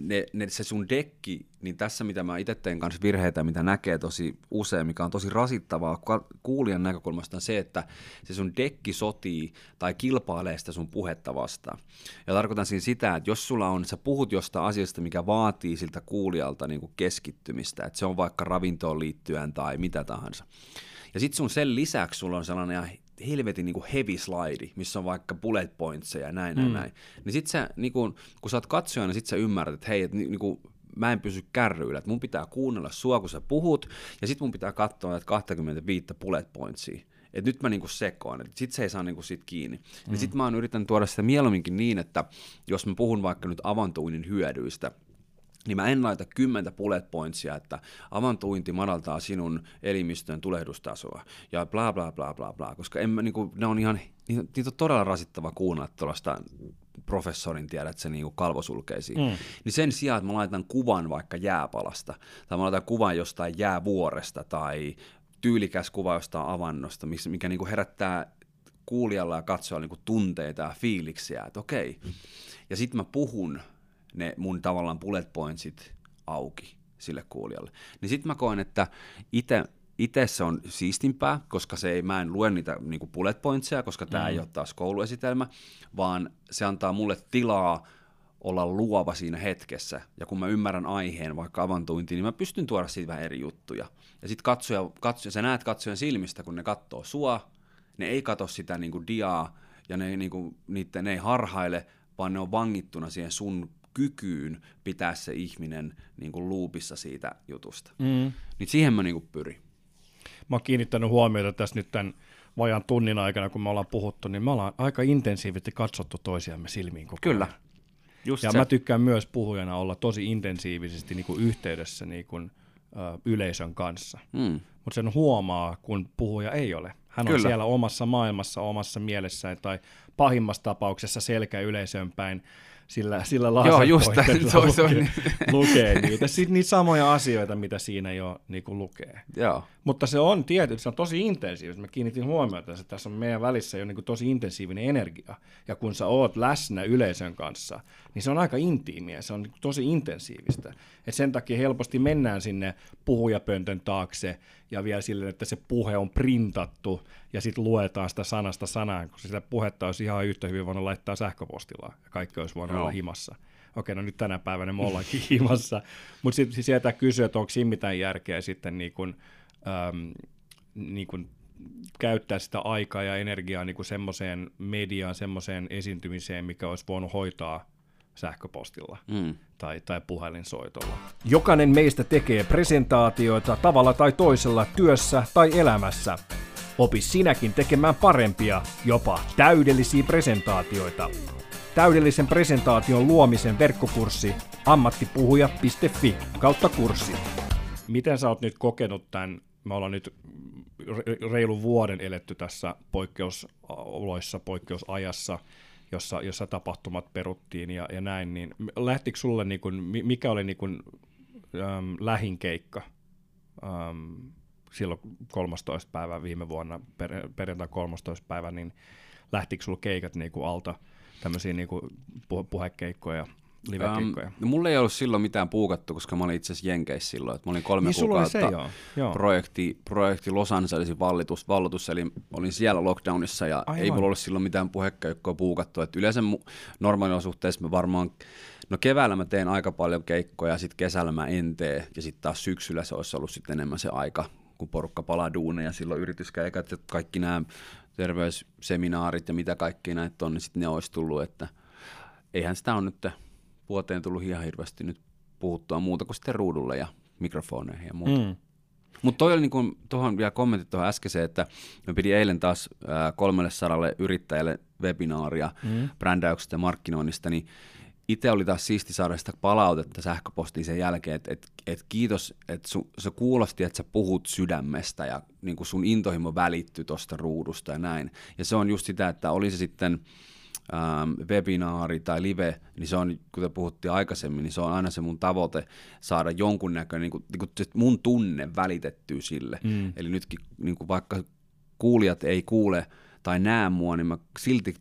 ne, ne, se sun dekki, niin tässä mitä mä itse teen kanssa virheitä, mitä näkee tosi usein, mikä on tosi rasittavaa kuulijan näkökulmasta, on se, että se sun dekki sotii tai kilpailee sitä sun puhetta vastaan. Ja tarkoitan siinä sitä, että jos sulla on, sä puhut jostain asiasta, mikä vaatii siltä kuulijalta niin kuin keskittymistä, että se on vaikka ravintoon liittyen tai mitä tahansa. Ja sitten sun sen lisäksi sulla on sellainen helvetin niin kuin heavy slide, missä on vaikka bullet pointseja ja näin, näin, mm. näin. Niin sit sä, niin kun, kun sä oot katsojana, sit sä ymmärrät, että hei, että niin kuin, mä en pysy kärryillä, että mun pitää kuunnella sua, kun sä puhut, ja sit mun pitää katsoa näitä 25 bullet pointsia. Että nyt mä niinku sekoan, että sit se ei saa niinku sit kiinni. Mm. Ja sit mä oon yrittänyt tuoda sitä mieluumminkin niin, että jos mä puhun vaikka nyt avantuinnin hyödyistä, niin mä en laita kymmentä bullet pointsia, että avantuinti madaltaa sinun elimistön tulehdustasoa ja bla bla bla bla bla, koska en mä, niin kuin, ne on ihan, niitä on todella rasittava kuunnella tuollaista professorin tiedä, että se niin kalvosulkeisiin. Mm. Niin sen sijaan, että mä laitan kuvan vaikka jääpalasta, tai mä laitan kuvan jostain jäävuoresta, tai tyylikäs kuva jostain avannosta, mikä niin kuin herättää kuulijalla ja katsojalla niin tunteita ja fiiliksiä, että okei. Ja sitten mä puhun ne mun tavallaan bullet pointsit auki sille kuulijalle. Niin sitten mä koen, että itse itse se on siistimpää, koska se ei, mä en lue niitä niin bullet pointseja, koska tämä mm. ei ole taas kouluesitelmä, vaan se antaa mulle tilaa olla luova siinä hetkessä, ja kun mä ymmärrän aiheen, vaikka avantointiin, niin mä pystyn tuoda siitä vähän eri juttuja. Ja sitten katsoja, katsoja, sä näet katsojan silmistä, kun ne katsoo sua, ne ei katso sitä niin kuin diaa, ja ne, niin kuin, niitä, ne ei harhaile, vaan ne on vangittuna siihen sun kykyyn pitää se ihminen niin kuin luupissa siitä jutusta. Mm. Niin siihen mä niin kuin pyrin. Mä oon kiinnittänyt huomiota tässä nyt tämän vajan tunnin aikana, kun me ollaan puhuttu, niin me ollaan aika intensiivisesti katsottu toisiamme silmiin koko Kyllä. Just ja se. mä tykkään myös puhujana olla tosi intensiivisesti niin kuin yhteydessä niin kuin, ö, yleisön kanssa. Mm. Mutta sen huomaa, kun puhuja ei ole. Hän Kyllä. on siellä omassa maailmassa, omassa mielessään tai pahimmassa tapauksessa selkä yleisön päin sillä, sillä Joo, just on- se on lukee, niin. lukee niitä, sit niitä samoja asioita, mitä siinä jo niin kuin lukee. Joo. Mutta se on tietysti, se on tosi intensiivistä. Mä kiinnitin huomiota, että tässä on meidän välissä jo niin kuin tosi intensiivinen energia. Ja kun sä oot läsnä yleisön kanssa, niin se on aika intiimiä, se on niin kuin tosi intensiivistä. Et sen takia helposti mennään sinne puhujapöntön taakse ja vielä silleen, että se puhe on printattu ja sitten luetaan sitä sanasta sanaan, kun sitä puhetta olisi ihan yhtä hyvin voinut laittaa sähköpostilla ja kaikki olisi voinut Joo. olla himassa. Okei, no nyt tänä päivänä me ollaankin <laughs> himassa, mutta sitten sieltä kysyä, että onko siinä mitään järkeä sitten niin kuin, äm, niin kuin käyttää sitä aikaa ja energiaa niin kuin semmoiseen mediaan, semmoiseen esiintymiseen, mikä olisi voinut hoitaa sähköpostilla Mm. tai, tai puhelinsoitolla. Jokainen meistä tekee presentaatioita tavalla tai toisella työssä tai elämässä. Opi sinäkin tekemään parempia, jopa täydellisiä presentaatioita. Täydellisen presentaation luomisen verkkokurssi ammattipuhuja.fi kautta kurssi. Miten sä oot nyt kokenut tämän, me ollaan nyt re- reilun vuoden eletty tässä poikkeusoloissa, poikkeusajassa, jossa, jossa tapahtumat peruttiin ja, ja näin, niin lähtikö sulle, niin kun, mi- mikä oli niin kun, äm, lähin keikka äm, silloin 13. päivä viime vuonna, per, perjantai 13. päivä, niin lähtikö sulla keikat niin kuin alta, tämmöisiä niin kuin puhe, puhekeikkoja, livekeikkoja? Um, mulla ei ollut silloin mitään puukattu, koska mä olin itse asiassa Jenkeissä silloin. Että mä olin kolme Niin kuukautta se, joo. joo. projekti, projekti Los Angelesin vallitus, vallutus, eli olin siellä lockdownissa ja Aivan. ei mulla ollut silloin mitään puhekeikkoa puukattu. Et yleensä mu- normaaliolosuhteissa mä varmaan, no keväällä mä teen aika paljon keikkoja ja sitten kesällä mä en tee ja sitten taas syksyllä se olisi ollut sitten enemmän se aika, kun porukka palaa duuneja, silloin yrityskeikat ja kaikki nämä terveysseminaarit ja mitä kaikki näitä on, niin sitten ne olisi tullut, että eihän sitä on nyt vuoteen tullut ihan hirveästi nyt puhuttua muuta kuin sitten ruudulle ja mikrofoneihin ja muuta. Mm. Mutta toi oli niinku, tuohon vielä kommentti tuohon äskeiseen, että me pidi eilen taas ää, 300 yrittäjälle webinaaria mm. brändäyksestä ja markkinoinnista, niin itse oli taas siisti saada sitä palautetta sähköpostiin sen jälkeen, että et, et kiitos, että se kuulosti, että sä puhut sydämestä ja niin sun intohimo välittyy tuosta ruudusta ja näin. Ja se on just sitä, että oli se sitten ähm, webinaari tai live, niin se on, kuten puhuttiin aikaisemmin, niin se on aina se mun tavoite saada jonkunnäköinen, niin kuin, niin kuin mun tunne välitettyä sille. Mm. Eli nytkin niin kuin vaikka kuulijat ei kuule tai näe mua, niin mä silti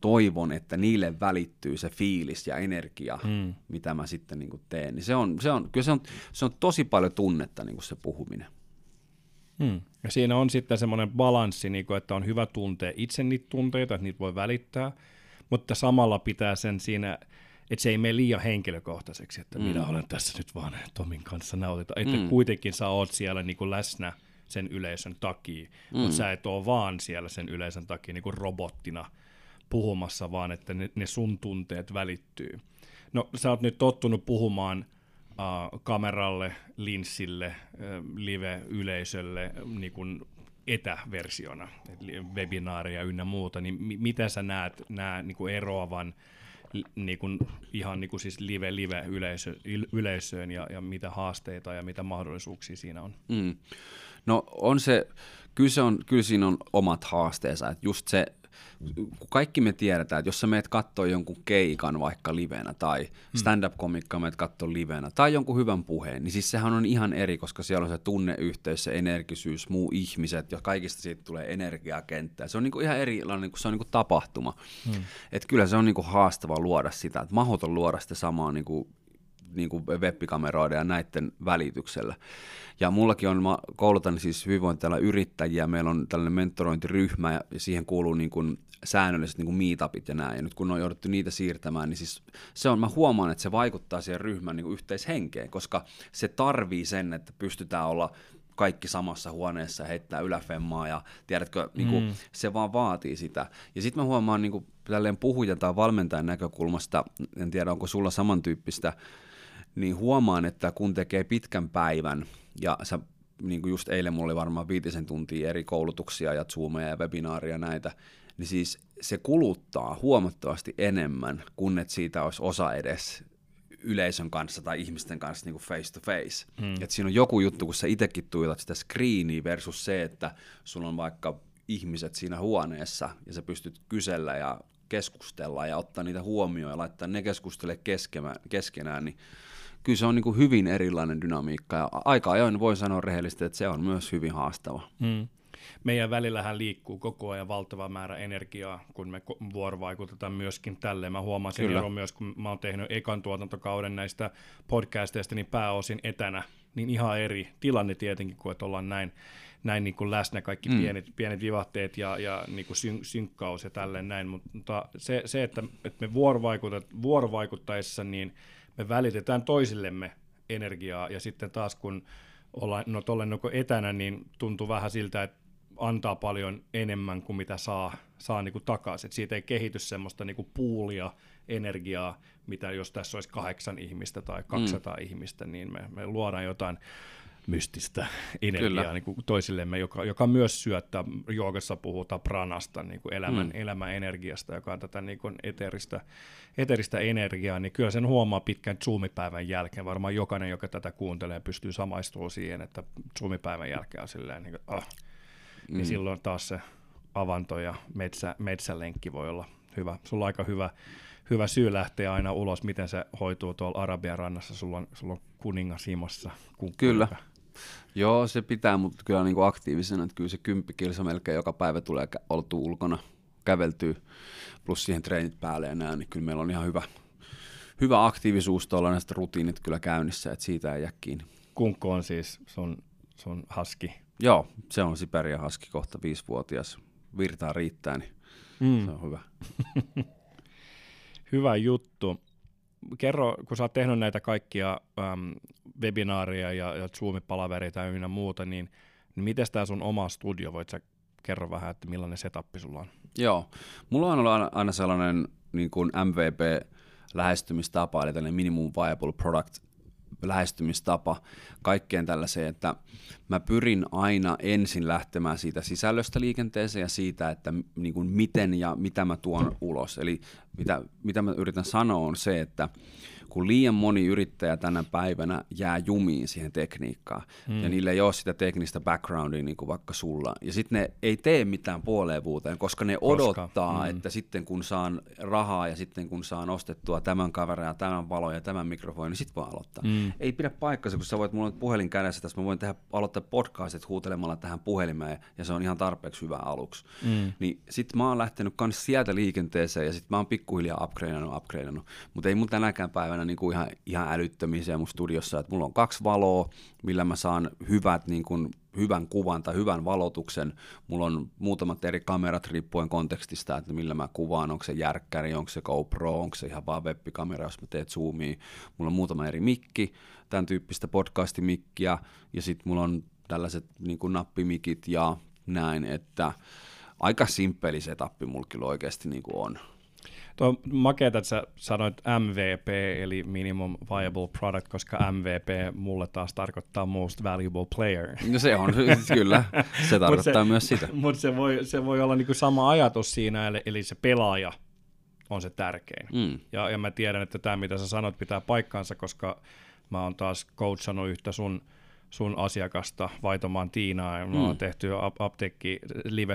toivon, että niille välittyy se fiilis ja energia, mm. mitä mä sitten niin kuin teen. Niin se on, se on, kyllä se on, se on tosi paljon tunnetta niin kuin se puhuminen. Hmm. Ja siinä on sitten semmoinen balanssi, niin kuin, että on hyvä tuntea itse niitä tunteita, että niitä voi välittää, mutta samalla pitää sen siinä, että se ei mene liian henkilökohtaiseksi, että mm. minä olen tässä nyt vaan Tomin kanssa nautita. Että mm. kuitenkin sä oot siellä niin kuin läsnä sen yleisön takia, mm. mutta sä et ole vaan siellä sen yleisön takia niin kuin robottina puhumassa, vaan että ne, ne sun tunteet välittyy. No sä oot nyt tottunut puhumaan uh, kameralle, linssille, uh, live-yleisölle niin kuin etäversiona, webinaareja ynnä muuta, niin mi- miten sä näet nämä niin kuin eroavan niin ihan niin kuin siis live-live-yleisö, yl- yleisöön ja, ja mitä haasteita ja mitä mahdollisuuksia siinä on? Mm. No on se, kyllä, se on, kyllä siinä on omat haasteensa, että just se, kaikki me tiedetään, että jos sä meet kattoo jonkun keikan vaikka livenä tai stand-up-komikka meet kattoo livenä tai jonkun hyvän puheen, niin siis sehän on ihan eri, koska siellä on se tunneyhteys, se energisyys, muu ihmiset ja kaikista siitä tulee energiakenttää. Se on niinku ihan erilainen, niinku, se on niinku tapahtuma. Hmm. Että kyllä se on niinku haastava luoda sitä, että mahdoton luoda sitä samaa niinku niin kuin web-kameroiden ja näiden välityksellä. Ja mullakin on, mä koulutan siis hyvinvointialan yrittäjiä, meillä on tällainen mentorointiryhmä ja siihen kuuluu niin kuin säännölliset niin kuin meetupit ja näin. Ja nyt kun on jouduttu niitä siirtämään, niin siis se on, mä huomaan, että se vaikuttaa siihen ryhmän niin kuin yhteishenkeen, koska se tarvii sen, että pystytään olla kaikki samassa huoneessa heittää yläfemmaa ja tiedätkö, niin kuin, mm. se vaan vaatii sitä. Ja sitten mä huomaan niin kuin, tälleen puhujan tai valmentajan näkökulmasta, en tiedä onko sulla samantyyppistä, niin huomaan, että kun tekee pitkän päivän ja sä niin kuin just eilen mulla oli varmaan viitisen tuntia eri koulutuksia ja zoomeja ja webinaaria näitä, niin siis se kuluttaa huomattavasti enemmän, kun et siitä olisi osa edes yleisön kanssa tai ihmisten kanssa niin kuin face to face. Mm. Et siinä on joku juttu, kun sä itsekin tuijotat sitä screeniä versus se, että sulla on vaikka ihmiset siinä huoneessa ja sä pystyt kysellä ja keskustella ja ottaa niitä huomioon ja laittaa ne keskustele keskenään, niin kyllä se on niin kuin hyvin erilainen dynamiikka ja aika ajoin voi sanoa rehellisesti, että se on myös hyvin haastava. Mm meidän välillähän liikkuu koko ajan valtava määrä energiaa, kun me vuorovaikutetaan myöskin tälleen. Mä huomaan sen ero myös, kun mä oon tehnyt ekan tuotantokauden näistä podcasteista, niin pääosin etänä, niin ihan eri tilanne tietenkin, kun että ollaan näin, näin niin kuin läsnä kaikki mm. pienet, pienet vivahteet ja, ja niin kuin syn, synkkaus ja tälleen näin, mutta se, se että, että me vuorovaikuttaessa niin me välitetään toisillemme energiaa ja sitten taas kun ollaan no tollen etänä, niin tuntuu vähän siltä, että antaa paljon enemmän kuin mitä saa, saa niin kuin takaisin. Et siitä ei kehity semmoista niin kuin puulia, energiaa, mitä jos tässä olisi kahdeksan ihmistä tai 200 mm. ihmistä, niin me, me luodaan jotain mystistä <laughs> energiaa niin kuin toisillemme, joka, joka myös syöttää, joogassa puhutaan pranasta, niin kuin elämän, mm. elämän energiasta, joka on tätä niin kuin eteristä, eteristä energiaa, niin kyllä sen huomaa pitkän Zoom-päivän jälkeen. Varmaan jokainen, joka tätä kuuntelee, pystyy samaistumaan siihen, että Zoom-päivän jälkeen on silleen, niin kuin, ah, niin mm. niin silloin taas se avanto ja metsä, metsälenkki voi olla hyvä. Sulla on aika hyvä, hyvä syy lähteä aina ulos, miten se hoituu tuolla Arabian rannassa, sulla on, sulla on kuningas himossa. Kyllä. Joo, se pitää, mutta kyllä niin kuin aktiivisena, että kyllä se kymppi kilsa melkein joka päivä tulee oltu ulkona, käveltyy, plus siihen treenit päälle ja näin, niin kyllä meillä on ihan hyvä, hyvä aktiivisuus tuolla näistä rutiinit kyllä käynnissä, että siitä ei jää kiinni. Kunkko on siis sun, sun haski Joo, se on Siberia Haski kohta viisivuotias. Virtaa riittää, niin mm. se on hyvä. <laughs> hyvä juttu. Kerro, kun sä oot tehnyt näitä kaikkia äm, webinaaria ja, ja Zoom-palavereita ja muuta, niin, niin miten tämä sun oma studio, voit sä kerro vähän, että millainen setappi sulla on? Joo, mulla on ollut aina sellainen niin kuin MVP-lähestymistapa, eli tällainen minimum viable product lähestymistapa kaikkeen tällaiseen, että mä pyrin aina ensin lähtemään siitä sisällöstä liikenteeseen ja siitä, että niin kuin miten ja mitä mä tuon ulos. Eli mitä, mitä mä yritän sanoa on se, että kun liian moni yrittäjä tänä päivänä jää jumiin siihen tekniikkaan, hmm. ja niille ei ole sitä teknistä backgroundia niin kuin vaikka sulla, ja sitten ne ei tee mitään puoleen vuoteen, koska ne koska. odottaa, hmm. että sitten kun saan rahaa ja sitten kun saan ostettua tämän kaverin ja tämän valon ja tämän mikrofonin, niin sitten voi aloittaa. Hmm. Ei pidä paikkansa, kun sä voit, mulla on puhelin kädessä, tässä mä voin tehdä, aloittaa podcastit huutelemalla tähän puhelimeen, ja se on ihan tarpeeksi hyvä aluksi. Hmm. Niin sitten mä oon lähtenyt kans sieltä liikenteeseen, ja sitten mä oon pikkuhiljaa upgradeannut, upgradeannut, mutta ei mun tänäkään päivänä aina niin kuin ihan, ihan älyttömiä mun studiossa, että mulla on kaksi valoa, millä mä saan hyvät, niin kuin, hyvän kuvan tai hyvän valotuksen. Mulla on muutamat eri kamerat riippuen kontekstista, että millä mä kuvaan, onko se järkkäri, onko se GoPro, onko se ihan vaan webbikamera, jos mä teet zoomia. Mulla on muutama eri mikki, tämän tyyppistä podcastimikkiä, ja sitten mulla on tällaiset niin kuin nappimikit ja näin, että aika simppeli setappi mulla kyllä oikeasti niin kuin on. Tuo makeeta, että sä sanoit MVP, eli Minimum Viable Product, koska MVP mulle taas tarkoittaa Most Valuable Player. No se on, kyllä, se <laughs> tarkoittaa se, myös sitä. Mutta se voi, se voi olla niinku sama ajatus siinä, eli, eli se pelaaja on se tärkein. Mm. Ja, ja mä tiedän, että tämä mitä sä sanot pitää paikkaansa, koska mä oon taas coachannut yhtä sun sun asiakasta, Vaitomaan Tiinaa, ja mm. on tehty apteekki live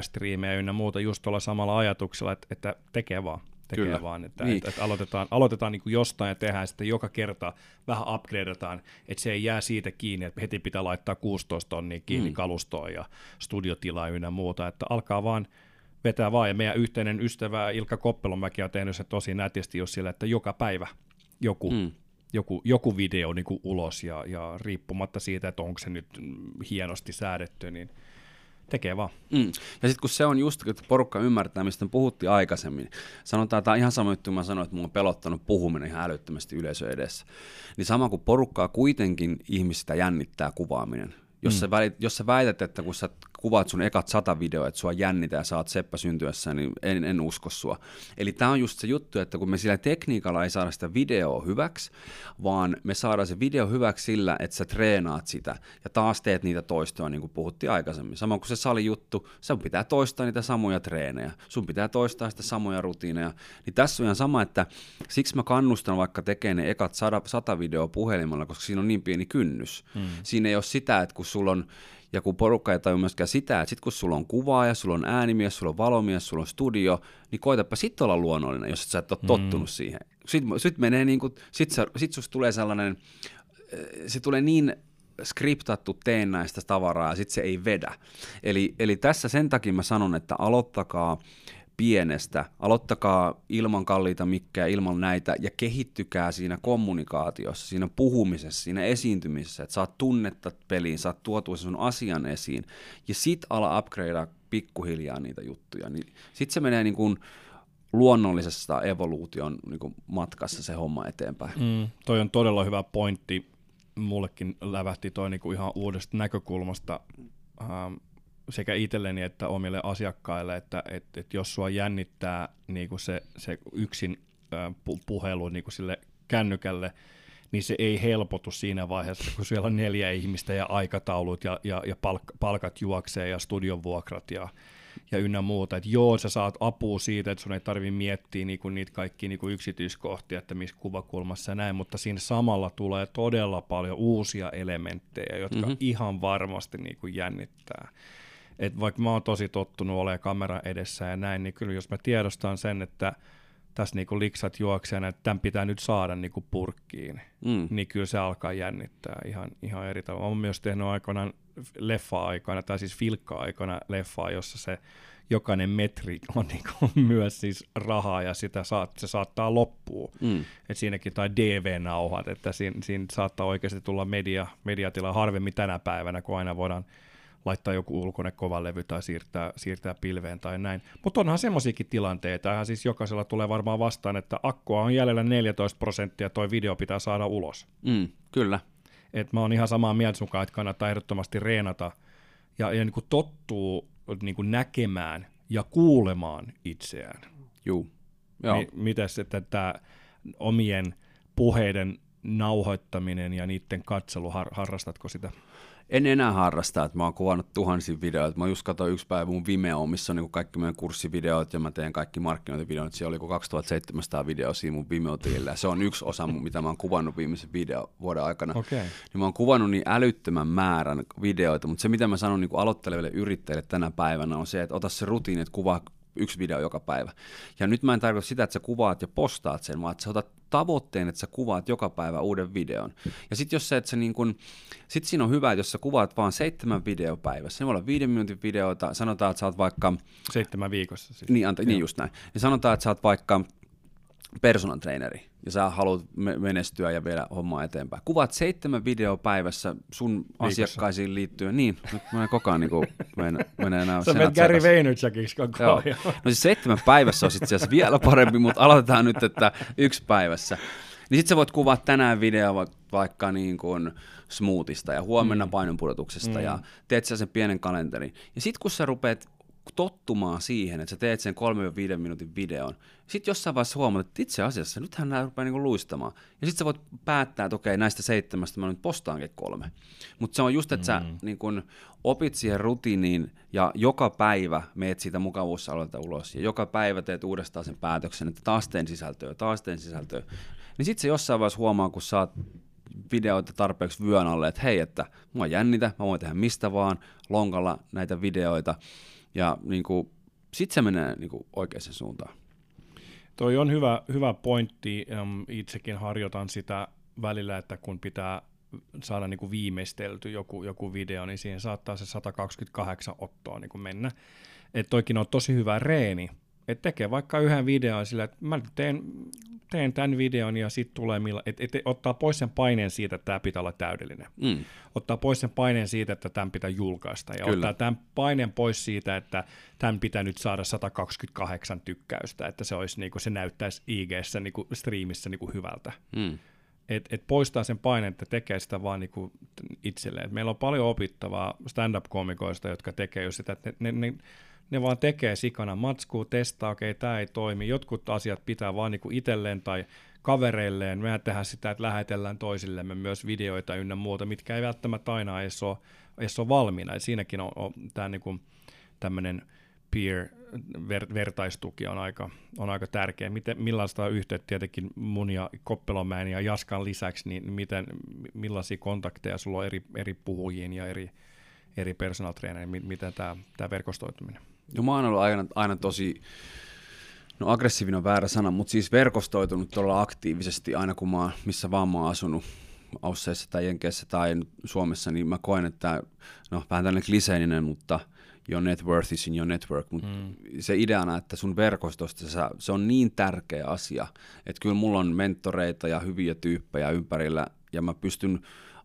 ynnä muuta just tuolla samalla ajatuksella, että, että tekee vaan tekee Kyllä. vaan, että, niin. että, että aloitetaan, aloitetaan niin kuin jostain ja tehdään sitten joka kerta vähän upgradeataan, että se ei jää siitä kiinni, että heti pitää laittaa 16 tonnia kiinni mm. kalustoon ja studiotilaa ynnä muuta, että alkaa vaan vetää vaan, ja meidän yhteinen ystävä Ilkka Koppelonmäki on tehnyt se tosi nätisti just sillä, että joka päivä joku mm. joku, joku video niin kuin ulos ja, ja riippumatta siitä, että onko se nyt hienosti säädetty, niin tekee vaan. Mm. Ja sitten kun se on just, että porukka ymmärtää, mistä puhuttiin aikaisemmin, sanotaan, että ihan sama juttu, mä sanoin, että mulla on pelottanut puhuminen ihan älyttömästi yleisö edessä, niin sama kuin porukkaa kuitenkin ihmistä jännittää kuvaaminen, jos, mm. sä välit, jos sä väität, että kun sä kuvaat sun ekat sata videoa, että sua jännitä ja saat seppä syntyessä, niin en, en usko sua. Eli tämä on just se juttu, että kun me sillä tekniikalla ei saada sitä videoa hyväksi, vaan me saadaan se video hyväksi sillä, että sä treenaat sitä ja taas teet niitä toistoja, niin kuin puhuttiin aikaisemmin. Sama kuin se salijuttu, sun pitää toistaa niitä samoja treenejä, sun pitää toistaa sitä samoja rutiineja. Niin tässä on ihan sama, että siksi mä kannustan vaikka tekemään ne ekat sata, sata videoa puhelimella, koska siinä on niin pieni kynnys. Hmm. Siinä ei ole sitä, että kun sulla on ja kun porukka ei tajua myöskään sitä, että sit kun sulla on kuvaaja, sulla on äänimies, sulla on valomies, sulla on studio, niin koitapa sitten olla luonnollinen, jos et sä et ole mm. tottunut siihen. Sitten sit menee niin kuin, sit, sä, sit susta tulee sellainen, äh, se tulee niin skriptattu teennäistä tavaraa ja sitten se ei vedä. Eli, eli tässä sen takia mä sanon, että aloittakaa pienestä. Aloittakaa ilman kalliita mikkejä, ilman näitä ja kehittykää siinä kommunikaatiossa, siinä puhumisessa, siinä esiintymisessä, että saat tunnetta peliin, saat tuotua sun asian esiin ja sit ala upgradea pikkuhiljaa niitä juttuja. Niin sit se menee niin kuin luonnollisesta evoluution niin kuin matkassa se homma eteenpäin. Mm, toi on todella hyvä pointti. Mullekin lävähti toi niin kuin ihan uudesta näkökulmasta. Ähm, sekä itselleni että omille asiakkaille, että et, et jos sua jännittää niin kuin se, se yksin äh, puhelu niin kuin sille kännykälle, niin se ei helpotu siinä vaiheessa, kun siellä on neljä ihmistä ja aikataulut ja, ja, ja palk, palkat juoksee ja studion vuokrat ja, ja ynnä muuta. Että joo, sä saat apua siitä, että sun ei tarvi miettiä niinku niitä kaikki niinku yksityiskohtia, että missä kuvakulmassa ja näin, mutta siinä samalla tulee todella paljon uusia elementtejä, jotka mm-hmm. ihan varmasti niinku jännittää että vaikka mä oon tosi tottunut olemaan kamera edessä ja näin, niin kyllä jos mä tiedostan sen, että tässä niinku liksat juoksee, että tämän pitää nyt saada niinku purkkiin, mm. niin kyllä se alkaa jännittää ihan, ihan eri tavalla. Olen myös tehnyt aikoinaan leffa-aikana, tai siis filkka-aikana leffaa, jossa se jokainen metri on <laughs> niinku myös siis rahaa ja sitä saat, se saattaa loppua. Mm. Et siinäkin tai DV-nauhat, että siinä, siinä saattaa oikeasti tulla media, mediatila harvemmin tänä päivänä, kun aina voidaan laittaa joku ulkoinen kova levy tai siirtää, siirtää pilveen tai näin. Mutta onhan semmoisiakin tilanteita, ihan siis jokaisella tulee varmaan vastaan, että akkua on jäljellä 14 prosenttia, toi video pitää saada ulos. Mm, kyllä. Et mä oon ihan samaa mieltä sun että kannattaa ehdottomasti reenata ja, ja niin kuin tottuu niin kuin näkemään ja kuulemaan itseään. Juu. Joo. Mi- mites, että tämä omien puheiden nauhoittaminen ja niiden katselu, har- harrastatko sitä? En enää harrasta, että mä oon kuvannut tuhansia videoita. Mä just katsoin yksi päivä mun Vimeo, missä on niin kaikki meidän kurssivideot ja mä teen kaikki markkinointivideot. Siellä oli 2700 videoa siinä mun Vimeo-tilillä. Se on yksi osa, mitä mä oon kuvannut viimeisen video vuoden aikana. Okay. Niin mä oon kuvannut niin älyttömän määrän videoita, mutta se mitä mä sanon niin aloitteleville yrittäjille tänä päivänä on se, että ota se rutiini, että kuvaa yksi video joka päivä. Ja nyt mä en tarkoita sitä, että sä kuvaat ja postaat sen, vaan että sä otat tavoitteen, että sä kuvaat joka päivä uuden videon. Ja sitten jos sä et sä niin kun, sit siinä on hyvä, että jos sä kuvaat vaan seitsemän videopäivässä, se voi olla viiden minuutin videoita, sanotaan, että sä oot vaikka... Seitsemän viikossa siis. Niin, anta, niin just näin. Ja sanotaan, että sä oot vaikka personal traineri ja sä haluat menestyä ja viedä hommaa eteenpäin. Kuvaat seitsemän videoa päivässä sun Viikossa. asiakkaisiin liittyen. Niin, nyt mä en koko ajan niin menee, menee enää Sä menet Gary Vaynerchukiksi koko ajan. No siis seitsemän päivässä on itse asiassa vielä parempi, mutta aloitetaan nyt, että yksi päivässä. Niin sit sä voit kuvaa tänään video vaikka niin kuin smoothista ja huomenna mm. painonpudotuksesta mm. ja teet sä sen pienen kalenterin. Ja sit kun sä rupeat tottumaan siihen, että sä teet sen 3-5 minuutin videon. Sitten jossain vaiheessa huomaat, että itse asiassa nythän nämä rupeaa niinku luistamaan. Ja sitten sä voit päättää, että okei, näistä seitsemästä mä nyt postaankin kolme. Mutta se on just, että mm. sä niin kun, opit siihen rutiiniin ja joka päivä meet siitä mukavuusalueelta ulos. Ja joka päivä teet uudestaan sen päätöksen, että taas teen sisältöä, taas teen sisältöä. Niin sitten se jossain vaiheessa huomaa, kun saat videoita tarpeeksi vyön alle, että hei, että mua jännitä, mä voin tehdä mistä vaan, lonkalla näitä videoita ja niin kuin, sit se menee niin kuin oikeaan suuntaan. Toi on hyvä, hyvä pointti. Itsekin harjoitan sitä välillä, että kun pitää saada niin kuin viimeistelty joku, joku video, niin siihen saattaa se 128 ottoa niin kuin mennä. Että toikin on tosi hyvä reeni, että tekee vaikka yhden videon sillä, että mä teen, teen tämän videon ja sitten tulee, milla, et, et, ottaa pois sen paineen siitä, että tämä pitää olla täydellinen. Mm. Ottaa pois sen paineen siitä, että tämän pitää julkaista ja Kyllä. ottaa tämän paineen pois siitä, että tämän pitää nyt saada 128 tykkäystä, että se, olisi, niinku, se näyttäisi IG-ssä, niinku, striimissä niinku, hyvältä. Mm. Et, et poistaa sen paineen, että tekee sitä vaan niinku itselleen. Et meillä on paljon opittavaa stand-up-komikoista, jotka tekee jo sitä, että ne, ne, ne, ne vaan tekee sikana matskuu, testaa, okei, okay, tämä ei toimi. Jotkut asiat pitää vaan niinku itselleen tai kavereilleen. Mehän tehdään sitä, että lähetellään toisillemme myös videoita ynnä muuta, mitkä ei välttämättä aina edes ole, edes ole valmiina. Et siinäkin on, on tämä niinku, tämmöinen peer ver, vertaistuki on aika, on aika tärkeä. Miten, millaista yhteyttä tietenkin mun ja Koppelomäen ja Jaskan lisäksi, niin miten, millaisia kontakteja sulla on eri, eri puhujiin ja eri, eri personal trainereihin, miten tämä, tämä verkostoituminen? No mä oon ollut aina, aina tosi, no aggressiivinen on väärä sana, mutta siis verkostoitunut todella aktiivisesti aina kun mä oon, missä vaan mä oon asunut, Ausseissa tai Jenkeissä tai Suomessa, niin mä koen, että no vähän tällainen kliseeninen, mutta your net worth is in your network, mutta mm. se ideana, että sun verkostosta se, se on niin tärkeä asia, että kyllä mulla on mentoreita ja hyviä tyyppejä ympärillä, ja mä pystyn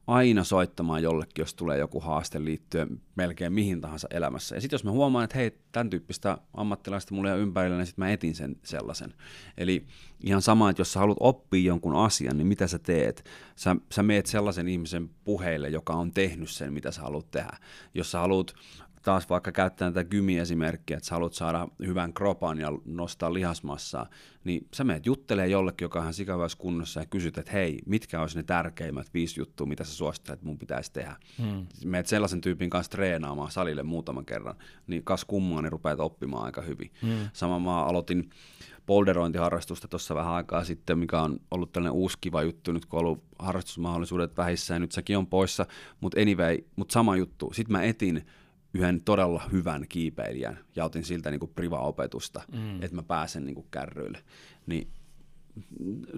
aina soittamaan jollekin, jos tulee joku haaste liittyen melkein mihin tahansa elämässä. Ja sitten jos mä huomaan, että hei, tämän tyyppistä ammattilaista mulla ole ympärillä, niin sitten mä etin sen sellaisen. Eli ihan sama, että jos sä haluat oppia jonkun asian, niin mitä sä teet? Sä, sä meet sellaisen ihmisen puheille, joka on tehnyt sen, mitä sä haluat tehdä. Jos sä haluat taas vaikka käyttää tätä gymi-esimerkkiä, että sä haluat saada hyvän kropan ja nostaa lihasmassaa, niin sä meet juttelee jollekin, joka on ihan kunnossa ja kysyt, että hei, mitkä olisi ne tärkeimmät viisi juttua, mitä sä suosittelet, että mun pitäisi tehdä. Hmm. Meet sellaisen tyypin kanssa treenaamaan salille muutaman kerran, niin kas kummaa, niin rupeat oppimaan aika hyvin. Hmm. Sama mä aloitin polderointiharrastusta tuossa vähän aikaa sitten, mikä on ollut tällainen uusi kiva juttu nyt, kun on ollut harrastusmahdollisuudet vähissä ja nyt sekin on poissa, mutta anyway, mutta sama juttu. Sitten mä etin yhden todella hyvän kiipeilijän ja otin siltä niin kuin priva-opetusta, mm. että mä pääsen niin kuin kärryille. Niin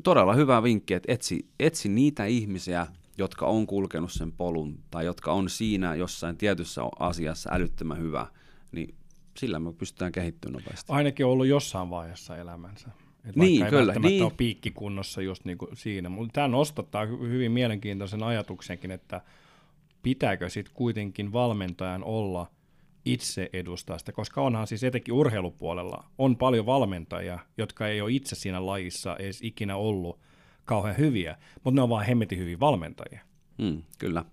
todella hyvä vinkki, että etsi, etsi niitä ihmisiä, jotka on kulkenut sen polun tai jotka on siinä jossain tietyssä asiassa älyttömän hyvä, niin sillä me pystytään kehittymään nopeasti. Ainakin ollut jossain vaiheessa elämänsä. Et niin, ei kyllä. Niin. ole piikkikunnossa just niin kuin siinä. Mutta tämä nostattaa hyvin mielenkiintoisen ajatuksenkin, että – pitääkö sitten kuitenkin valmentajan olla itse edustaa sitä, koska onhan siis etenkin urheilupuolella on paljon valmentajia, jotka ei ole itse siinä lajissa edes ikinä ollut kauhean hyviä, mutta ne on vaan hemmetin hyviä valmentajia. Mm, kyllä.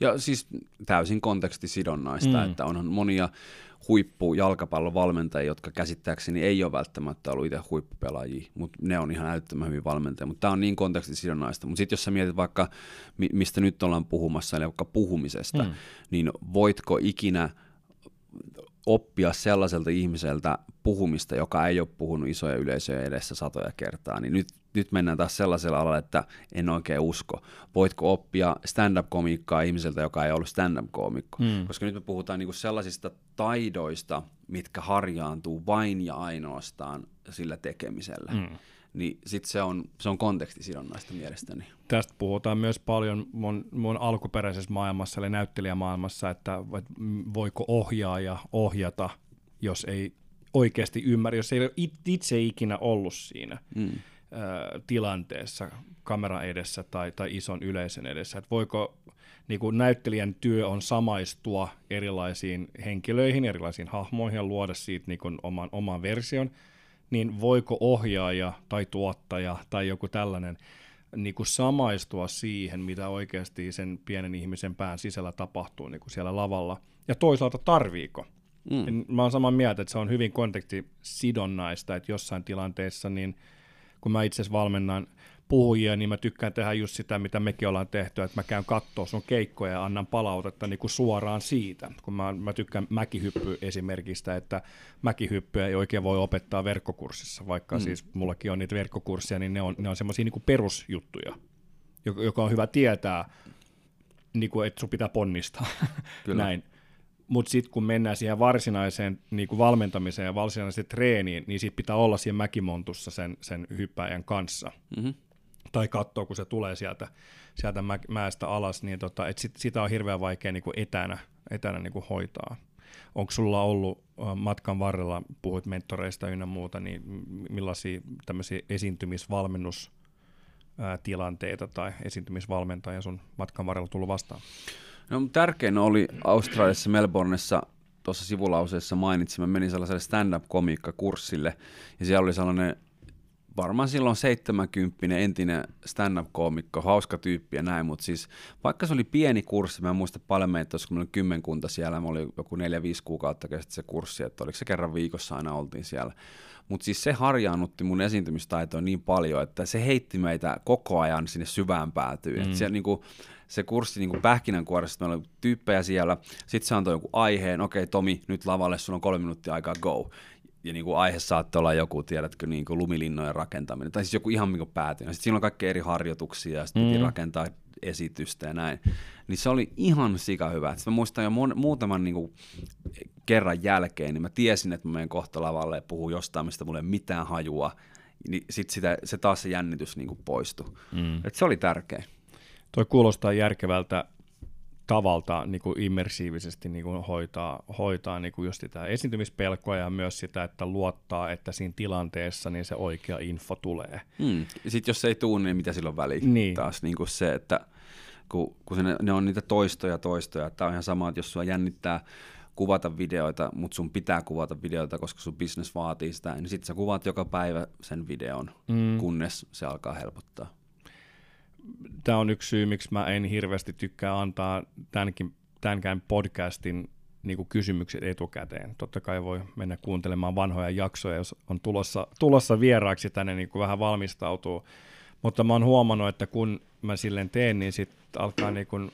Ja siis täysin kontekstisidonnaista, mm. että onhan monia huippujalkapallovalmentajia, jotka käsittääkseni ei ole välttämättä ollut itse huippupelaajia, mutta ne on ihan älyttömän hyvin valmentajia. Mutta tämä on niin kontekstisidonnaista. Mutta sitten jos sä mietit vaikka, mistä nyt ollaan puhumassa, eli vaikka puhumisesta, mm. niin voitko ikinä oppia sellaiselta ihmiseltä puhumista, joka ei ole puhunut isoja yleisöjä edessä satoja kertaa, niin nyt, nyt mennään taas sellaisella alalla, että en oikein usko. Voitko oppia stand-up-komiikkaa ihmiseltä, joka ei ollut stand-up-komikko? Mm. Koska nyt me puhutaan niinku sellaisista taidoista, mitkä harjaantuu vain ja ainoastaan sillä tekemisellä. Mm niin sitten se on, se on kontekstisidonnaista mielestäni. Tästä puhutaan myös paljon mun, mun alkuperäisessä maailmassa, eli näyttelijämaailmassa, että, voiko ohjaaja ohjata, jos ei oikeasti ymmärrä, jos ei ole itse ikinä ollut siinä mm. Tilanteessa kameran edessä tai, tai ison yleisön edessä. Että voiko niin kuin näyttelijän työ on samaistua erilaisiin henkilöihin, erilaisiin hahmoihin ja luoda siitä niin kuin oman, oman version – niin voiko ohjaaja tai tuottaja tai joku tällainen niin kuin samaistua siihen, mitä oikeasti sen pienen ihmisen pään sisällä tapahtuu niin kuin siellä lavalla, ja toisaalta tarviiko. Mm. Mä oon samaa mieltä, että se on hyvin kontekstisidonnaista, että jossain tilanteessa, niin kun mä itse valmennan puhujia, niin mä tykkään tehdä just sitä, mitä mekin ollaan tehty, että mä käyn katsoa sun keikkoja ja annan palautetta niin kuin suoraan siitä. Kun mä, mä tykkään mäkihyppy esimerkistä, että mäkihyppyä ei oikein voi opettaa verkkokurssissa, vaikka mm. siis mullakin on niitä verkkokursseja, niin ne on, ne on semmoisia niin perusjuttuja, joka, joka on hyvä tietää, niin kuin, että sun pitää ponnistaa. <laughs> Kyllä. Näin. Mutta sitten kun mennään siihen varsinaiseen niin kuin valmentamiseen ja varsinaiseen treeniin, niin sitten pitää olla siinä mäkimontussa sen, sen hyppäjän kanssa. Mm-hmm tai katsoo, kun se tulee sieltä, sieltä mä, mäestä alas, niin tota, et sit, sitä on hirveän vaikea niin kuin etänä, etänä niin kuin hoitaa. onko sulla ollut matkan varrella, puhuit mentoreista ynnä muuta, niin millaisia tämmöisiä esiintymisvalmennus tilanteita tai esiintymisvalmentaja sun matkan varrella tullut vastaan? No tärkein oli Australiassa Melbourneessa tuossa sivulauseessa mainitsin, mä menin sellaiselle stand-up-komiikkakurssille, ja siellä oli sellainen varmaan silloin 70 entinen stand-up-koomikko, hauska tyyppi ja näin, mutta siis vaikka se oli pieni kurssi, mä en muista paljon meitä, olisiko meillä kymmenkunta siellä, mä oli joku 4-5 kuukautta kesti se kurssi, että oliko se kerran viikossa aina oltiin siellä. Mutta siis se harjaannutti mun esiintymistaitoa niin paljon, että se heitti meitä koko ajan sinne syvään päätyyn. Mm. siellä niinku, se kurssi niin pähkinänkuoressa, meillä oli tyyppejä siellä, sitten se antoi joku aiheen, okei okay, Tomi, nyt lavalle, sulla on kolme minuuttia aikaa, go ja niin kuin aihe saattoi olla joku, tiedätkö, niin kuin lumilinnojen rakentaminen, tai siis joku ihan niin päätön. Sitten siinä on kaikki eri harjoituksia, ja sitten mm. piti rakentaa esitystä ja näin. Niin se oli ihan sika hyvä. Sitten mä muistan jo mon, muutaman niin kuin, kerran jälkeen, niin mä tiesin, että mä menen kohta lavalle ja puhun jostain, mistä mulle ei mitään hajua. Niin sitten sitä, se taas se jännitys niin kuin poistui. Mm. Et se oli tärkeä. Toi kuulostaa järkevältä tavalta niin kuin immersiivisesti niin kuin hoitaa, hoitaa niin kuin just sitä esiintymispelkoa ja myös sitä, että luottaa, että siinä tilanteessa niin se oikea info tulee. Mm. Sitten jos se ei tule, niin mitä silloin väliin niin. taas niin kuin se, että kun, kun se, ne on niitä toistoja toistoja, tämä on ihan sama, että jos sua jännittää kuvata videoita, mutta sun pitää kuvata videoita, koska sun business vaatii sitä, niin sitten sä kuvat joka päivä sen videon, mm. kunnes se alkaa helpottaa tämä on yksi syy, miksi mä en hirveästi tykkää antaa tämänkin, tämänkään podcastin niin kuin kysymykset etukäteen. Totta kai voi mennä kuuntelemaan vanhoja jaksoja, jos on tulossa, tulossa vieraaksi tänne, niin kuin vähän valmistautuu. Mutta mä oon huomannut, että kun mä silleen teen, niin sitten alkaa niin kuin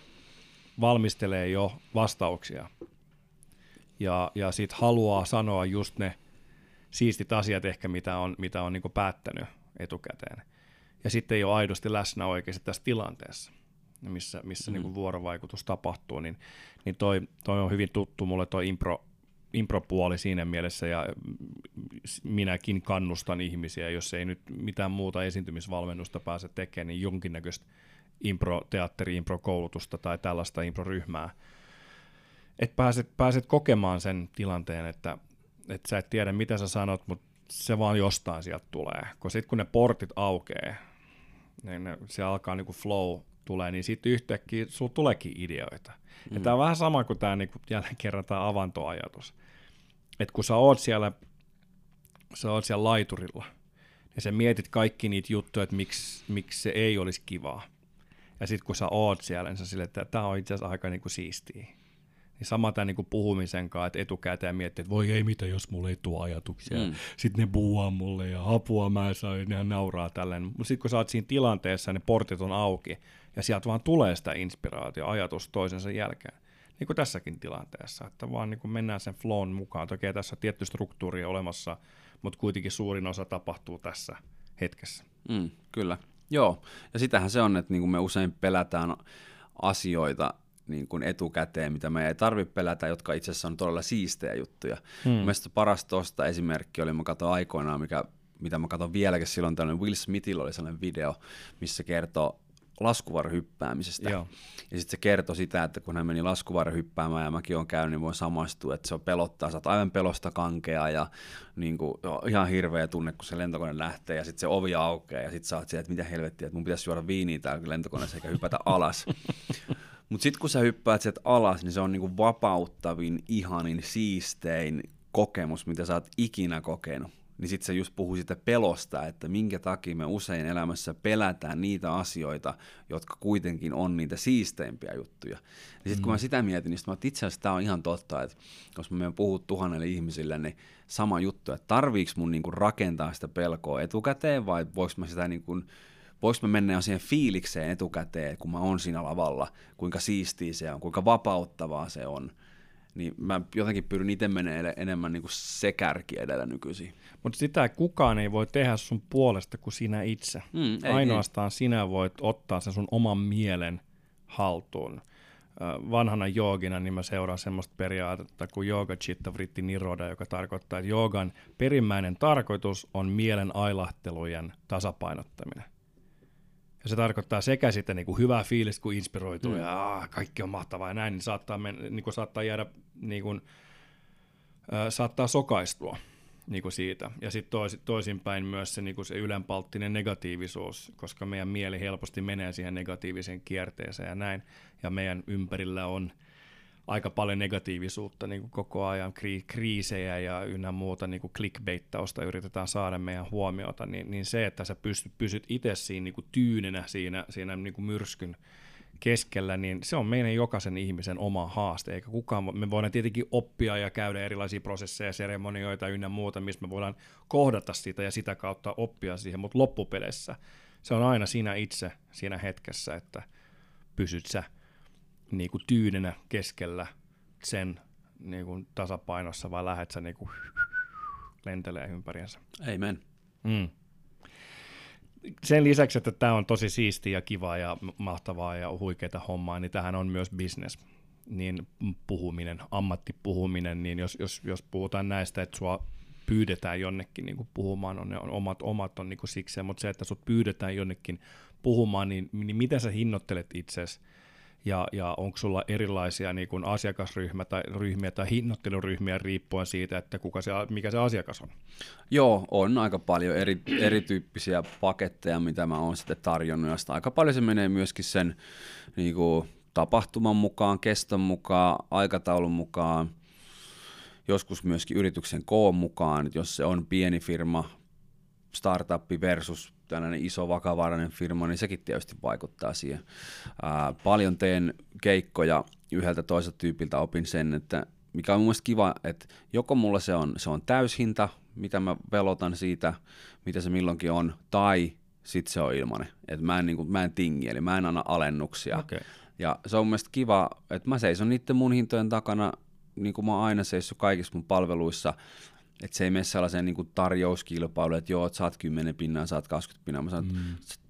valmistelee jo vastauksia. Ja, ja sitten haluaa sanoa just ne siistit asiat ehkä, mitä on, mitä on niin kuin päättänyt etukäteen ja sitten ei ole aidosti läsnä oikeasti tässä tilanteessa, missä, missä mm. niin kuin vuorovaikutus tapahtuu, niin, niin toi, toi on hyvin tuttu mulle toi impro, impropuoli siinä mielessä, ja minäkin kannustan ihmisiä, jos ei nyt mitään muuta esiintymisvalmennusta pääse tekemään, niin jonkinnäköistä impro-teatteri, impro-koulutusta tai tällaista impro-ryhmää, että pääset, pääset kokemaan sen tilanteen, että, että sä et tiedä, mitä sä sanot, mutta se vaan jostain sieltä tulee. Kun sitten kun ne portit aukeaa, niin ne, se alkaa niin kuin flow tulee, niin sitten yhtäkkiä sulla tuleekin ideoita. Mm. Ja tämä on vähän sama kuin tämä niin kuin jälleen kerran tämä avantoajatus. Että kun sä oot siellä, sä oot siellä laiturilla, ja sä mietit kaikki niitä juttuja, että miksi, miksi se ei olisi kivaa. Ja sitten kun sä oot siellä, niin sä sille, että tämä on itse asiassa aika niin kuin siistiä. Niin sama tämä niin puhumisen kanssa, että etukäteen miettii, että voi ei mitä, jos mulle ei tule ajatuksia. Mm. Sitten ne puhuu mulle ja apua mä saan, ne nauraa tälleen. Mutta sitten kun sä oot siinä tilanteessa, ne portit on auki ja sieltä vaan tulee sitä inspiraatio, ajatus toisensa jälkeen. Niin kuin tässäkin tilanteessa, että vaan niin kuin mennään sen flown mukaan. Toki tässä on tietty struktuuri olemassa, mutta kuitenkin suurin osa tapahtuu tässä hetkessä. Mm, kyllä, joo. Ja sitähän se on, että niin kuin me usein pelätään asioita, niin kuin etukäteen, mitä me ei tarvitse pelätä, jotka itse asiassa on todella siistejä juttuja. Hmm. Mielestäni paras tuosta esimerkki oli, mä katsoin aikoinaan, mikä, mitä mä katson vieläkin silloin, tällainen Will Smithillä oli sellainen video, missä kertoo laskuvarhyppäämisestä. Joo. Ja sitten se kertoi sitä, että kun hän meni laskuvarhyppäämään ja mäkin olen käynyt, niin voin samastua, että se on pelottaa, sä oot aivan pelosta kankea ja niin kuin, ihan hirveä tunne, kun se lentokone lähtee ja sitten se ovi aukeaa ja sitten sä oot siellä, että mitä helvettiä, että mun pitäisi juoda viiniä täällä lentokoneessa eikä hypätä alas. <laughs> Mutta sitten kun sä hyppäät sieltä alas, niin se on niinku vapauttavin, ihanin, siistein kokemus, mitä sä oot ikinä kokenut. Niin sitten se just puhuu sitä pelosta, että minkä takia me usein elämässä pelätään niitä asioita, jotka kuitenkin on niitä siisteimpiä juttuja. Niin sitten mm. kun mä mm. sitä mietin, niin mä itse asiassa tämä on ihan totta, että jos mä menen puhua tuhannelle ihmisille, niin sama juttu, että tarviiko mun niinku rakentaa sitä pelkoa etukäteen vai voiko mä sitä niinku voiko mä mennä siihen fiilikseen etukäteen, kun mä oon siinä lavalla, kuinka siistiä se on, kuinka vapauttavaa se on. Niin mä jotenkin pyrin itse menemään enemmän niin kuin se kärki edellä nykyisin. Mutta sitä kukaan ei voi tehdä sun puolesta kuin sinä itse. Mm, ei, Ainoastaan ei. sinä voit ottaa sen sun oman mielen haltuun vanhana joogina, niin mä seuraan semmoista periaatetta kuin Yoga Chitta Vritti Niroda, joka tarkoittaa, että joogan perimmäinen tarkoitus on mielen ailahtelujen tasapainottaminen. Ja se tarkoittaa sekä sitten niin kuin hyvää fiilistä, kun inspiroituu mm. ja aah, kaikki on mahtavaa ja näin, niin saattaa, men, niin kuin saattaa jäädä niin kuin, ö, saattaa sokaistua niin kuin siitä. Ja sitten tois, toisinpäin myös se, niin kuin se ylenpalttinen negatiivisuus, koska meidän mieli helposti menee siihen negatiiviseen kierteeseen ja näin. Ja meidän ympärillä on aika paljon negatiivisuutta niin kuin koko ajan, kri- kriisejä ja ynnä muuta niin kuin clickbaittausta yritetään saada meidän huomiota, niin, niin se, että sä pystyt, pysyt itse siinä niin kuin tyynenä siinä, siinä niin kuin myrskyn keskellä, niin se on meidän jokaisen ihmisen oma haaste, eikä kukaan, me voidaan tietenkin oppia ja käydä erilaisia prosesseja, seremonioita ynnä muuta, missä me voidaan kohdata sitä ja sitä kautta oppia siihen, mutta loppupeleissä se on aina sinä itse siinä hetkessä, että pysyt sä niin kuin tyynenä keskellä sen niin kuin tasapainossa vai lähdet sä niin kuin lentelee ympäriänsä. Amen. Mm. Sen lisäksi, että tämä on tosi siistiä ja kivaa ja mahtavaa ja huikeita hommaa, niin tähän on myös business. Niin puhuminen, ammattipuhuminen, niin jos, jos, jos puhutaan näistä, että sua pyydetään jonnekin niin kuin puhumaan, on, ne on omat, omat on niin kuin sikseen, mutta se, että sut pyydetään jonnekin puhumaan, niin, niin miten sä hinnoittelet itsesi ja, ja onko sulla erilaisia niin kuin asiakasryhmä tai, ryhmiä tai hinnoitteluryhmiä riippuen siitä, että kuka se, mikä se asiakas on? Joo, on aika paljon eri, erityyppisiä paketteja, mitä mä oon sitten tarjonnut, ja aika paljon se menee myöskin sen niin kuin, tapahtuman mukaan, keston mukaan, aikataulun mukaan, joskus myöskin yrityksen koon mukaan, että jos se on pieni firma, startuppi versus tällainen iso vakavarainen firma, niin sekin tietysti vaikuttaa siihen. Ää, paljon teen keikkoja yhdeltä toiselta tyypiltä opin sen, että mikä on mun kiva, että joko mulla se on, se on täyshinta, mitä mä velotan siitä, mitä se milloinkin on, tai sitten se on ilmanen. että mä, en, niin kuin, mä en tingi, eli mä en anna alennuksia. Okay. Ja se on mun kiva, että mä seison niiden mun hintojen takana, niin kuin mä oon aina seissyt kaikissa mun palveluissa, että se ei mene sellaiseen niin tarjouskilpailuun, että joo, että saat 10 pinnaa, saat 20 pinnaa. Mä sanon, mm.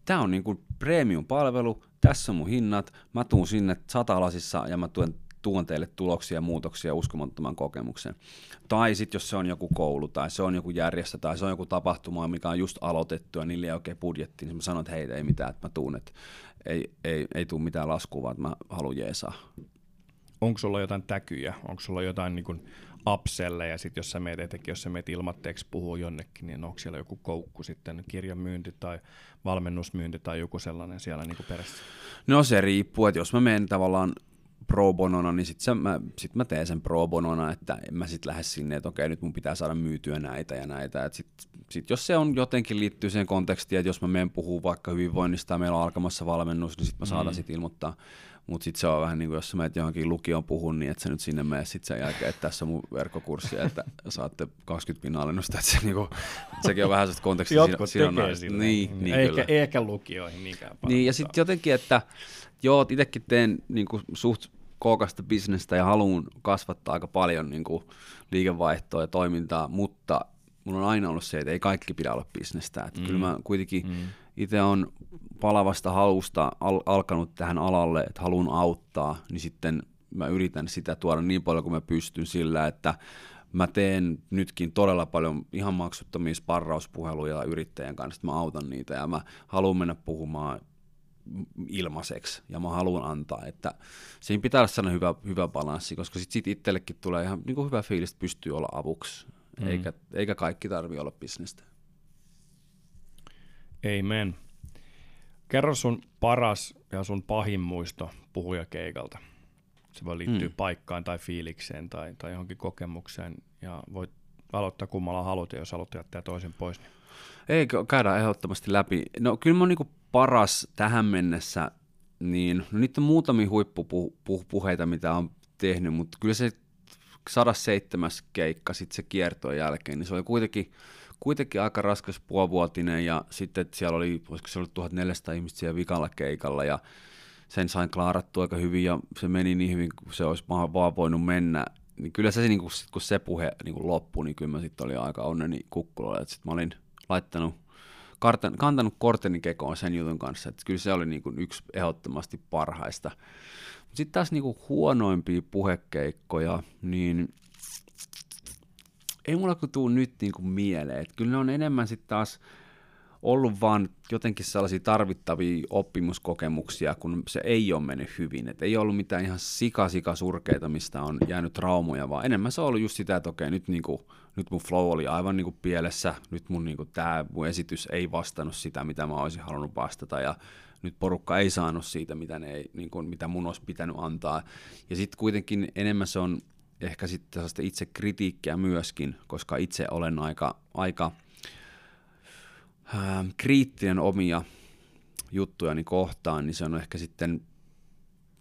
tämä on niin premium-palvelu, tässä on mun hinnat, mä tuun sinne satalasissa ja mä tuen tuon teille tuloksia ja muutoksia uskomattoman kokemuksen. Tai sitten jos se on joku koulu tai se on joku järjestö tai se on joku tapahtuma, mikä on just aloitettu ja niillä ei oikein budjetti, niin mä sanon, että hei, ei mitään, että mä tuun, että ei, ei, ei tule mitään laskua, vaan että mä haluan jeesaa. Onko sulla jotain täkyjä? Onko sulla jotain niin kuin upselle, ja sitten jos sä meet etenkin, jos sä meet ilmatteeksi puhuu jonnekin, niin onko siellä joku koukku sitten, kirjan myynti tai valmennusmyynti tai joku sellainen siellä niin perässä? No se riippuu, että jos mä menen tavallaan pro bonona, niin sitten mä, sit mä teen sen pro bonona, että en mä sitten lähde sinne, että okei, nyt mun pitää saada myytyä näitä ja näitä. Sitten sit jos se on jotenkin liittyy siihen kontekstiin, että jos mä menen puhuu vaikka hyvinvoinnista ja meillä on alkamassa valmennus, niin sitten mä saatan mm. sitten ilmoittaa mutta sitten se on vähän niin kuin, jos sä menet johonkin lukioon puhun, niin että sä nyt sinne mene sitten sen jälkeen, että tässä on mun verkkokurssi, että saatte 20 pinnan alennusta, että se, niin kuin, sekin on vähän sellaista kontekstia. Jotkut tekee sillä. Niin, niin eikä, kyllä. eikä lukioihin niinkään paljon. Niin, ja sitten jotenkin, että joo, itsekin teen niin kuin, suht kookasta bisnestä ja haluan kasvattaa aika paljon niin kuin, liikevaihtoa ja toimintaa, mutta mulla on aina ollut se, että ei kaikki pidä olla bisnestä. Että mm. Kyllä mä kuitenkin mm. Itse on palavasta halusta al- alkanut tähän alalle, että haluan auttaa, niin sitten mä yritän sitä tuoda niin paljon kuin mä pystyn sillä, että mä teen nytkin todella paljon ihan maksuttomia sparrauspuheluja yrittäjän kanssa, että mä autan niitä ja mä haluan mennä puhumaan ilmaiseksi ja mä haluan antaa, että siinä pitää olla sellainen hyvä, hyvä balanssi, koska sitten sit itsellekin tulee ihan niin kuin hyvä fiilis, että pystyy olla avuksi, mm. eikä, eikä kaikki tarvi olla bisnestä. Amen. Kerro sun paras ja sun pahin muisto puhujakeikalta. Se voi liittyä mm. paikkaan tai fiilikseen tai, tai johonkin kokemukseen. Ja voit aloittaa kummalla haluat, ja jos haluat jättää toisen pois. Niin... Ei, käydään ehdottomasti läpi. No kyllä mun niinku paras tähän mennessä, niin no, niitä on muutamia huippupuheita, mitä on tehnyt, mutta kyllä se 107. keikka sitten se kiertojen jälkeen, niin se oli kuitenkin kuitenkin aika raskas puolivuotinen ja sitten siellä oli, olisiko se ollut 1400 ihmistä siellä vikalla keikalla ja sen sain klaarattua aika hyvin ja se meni niin hyvin kuin se olisi vaan voinut mennä. Niin kyllä se, niin kun, kun se puhe niin kun loppui, niin kyllä mä sitten olin aika onneni kukkulolla. Sitten mä olin laittanut, kartan, kantanut korteni kekoon sen jutun kanssa. Että kyllä se oli niin kuin yksi ehdottomasti parhaista. Sitten taas niin kuin huonoimpia puhekeikkoja, niin ei mulla kun tuu nyt niinku mieleen. Et kyllä ne on enemmän sitten taas ollut vaan jotenkin sellaisia tarvittavia oppimuskokemuksia, kun se ei ole mennyt hyvin. Et ei ollut mitään ihan sika-sika surkeita, mistä on jäänyt traumoja, vaan enemmän se on ollut just sitä, että okei, nyt, niinku, nyt mun flow oli aivan niinku pielessä, nyt mun, niinku, tää, mun esitys ei vastannut sitä, mitä mä olisin halunnut vastata, ja nyt porukka ei saanut siitä, mitä, ne ei, niin kuin, mitä mun olisi pitänyt antaa. Ja sitten kuitenkin enemmän se on ehkä sitten itse kritiikkiä myöskin, koska itse olen aika, aika ää, kriittinen omia juttujani kohtaan, niin se on ehkä sitten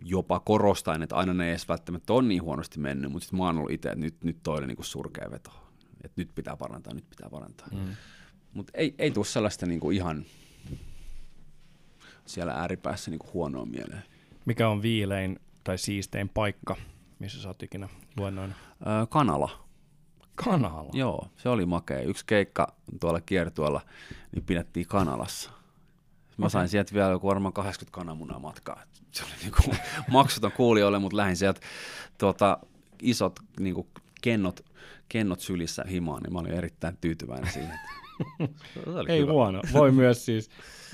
jopa korostain, että aina ne ei edes välttämättä ole niin huonosti mennyt, mutta sitten mä oon ollut itse, että nyt, nyt toi oli niinku surkea veto. Että nyt pitää parantaa, nyt pitää parantaa. Mm. Mutta ei, ei tule sellaista niinku ihan siellä ääripäässä niinku huonoa mieleen. Mikä on viilein tai siistein paikka, missä sä oot ikinä luennoinut? Öö, kanala. Kanala? Joo, se oli makea. Yksi keikka tuolla kiertueella, niin pidettiin Kanalassa. Mä sain sieltä vielä joku varmaan 80 kananmunaa matkaa. Se oli niinku <laughs> maksuton kuulijoille, mutta lähdin sieltä tuota, isot niinku kennot, kennot sylissä himaan, niin mä olin erittäin tyytyväinen siihen. Ei hyvä. huono. Voi myös siis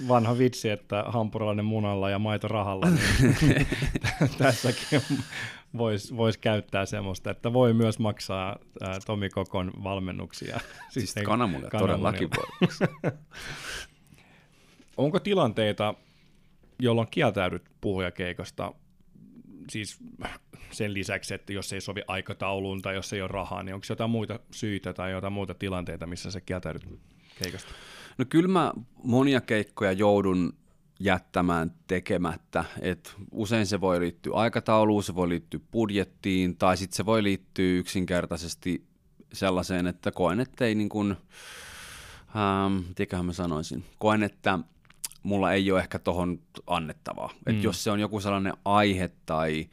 vanha vitsi, että hampurilainen munalla ja maito rahalla, niin <laughs> tässäkin voisi vois käyttää semmoista, että voi myös maksaa ää, Tomi Kokon valmennuksia. Siis kananmunilla todellakin voi. <laughs> Onko tilanteita, jolloin kieltäydyt puhujakeikasta, siis sen lisäksi, että jos ei sovi aikatauluun tai jos ei ole rahaa, niin onko jotain muita syitä tai jotain muita tilanteita, missä sä kieltäydyt keikasta? No kyllä mä monia keikkoja joudun jättämään tekemättä. Et usein se voi liittyä aikatauluun, se voi liittyä budjettiin, tai sitten se voi liittyä yksinkertaisesti sellaiseen, että koen, että ei niin kuin, ähm, mä sanoisin, koen, että mulla ei ole ehkä tuohon annettavaa. Mm. Et jos se on joku sellainen aihe tai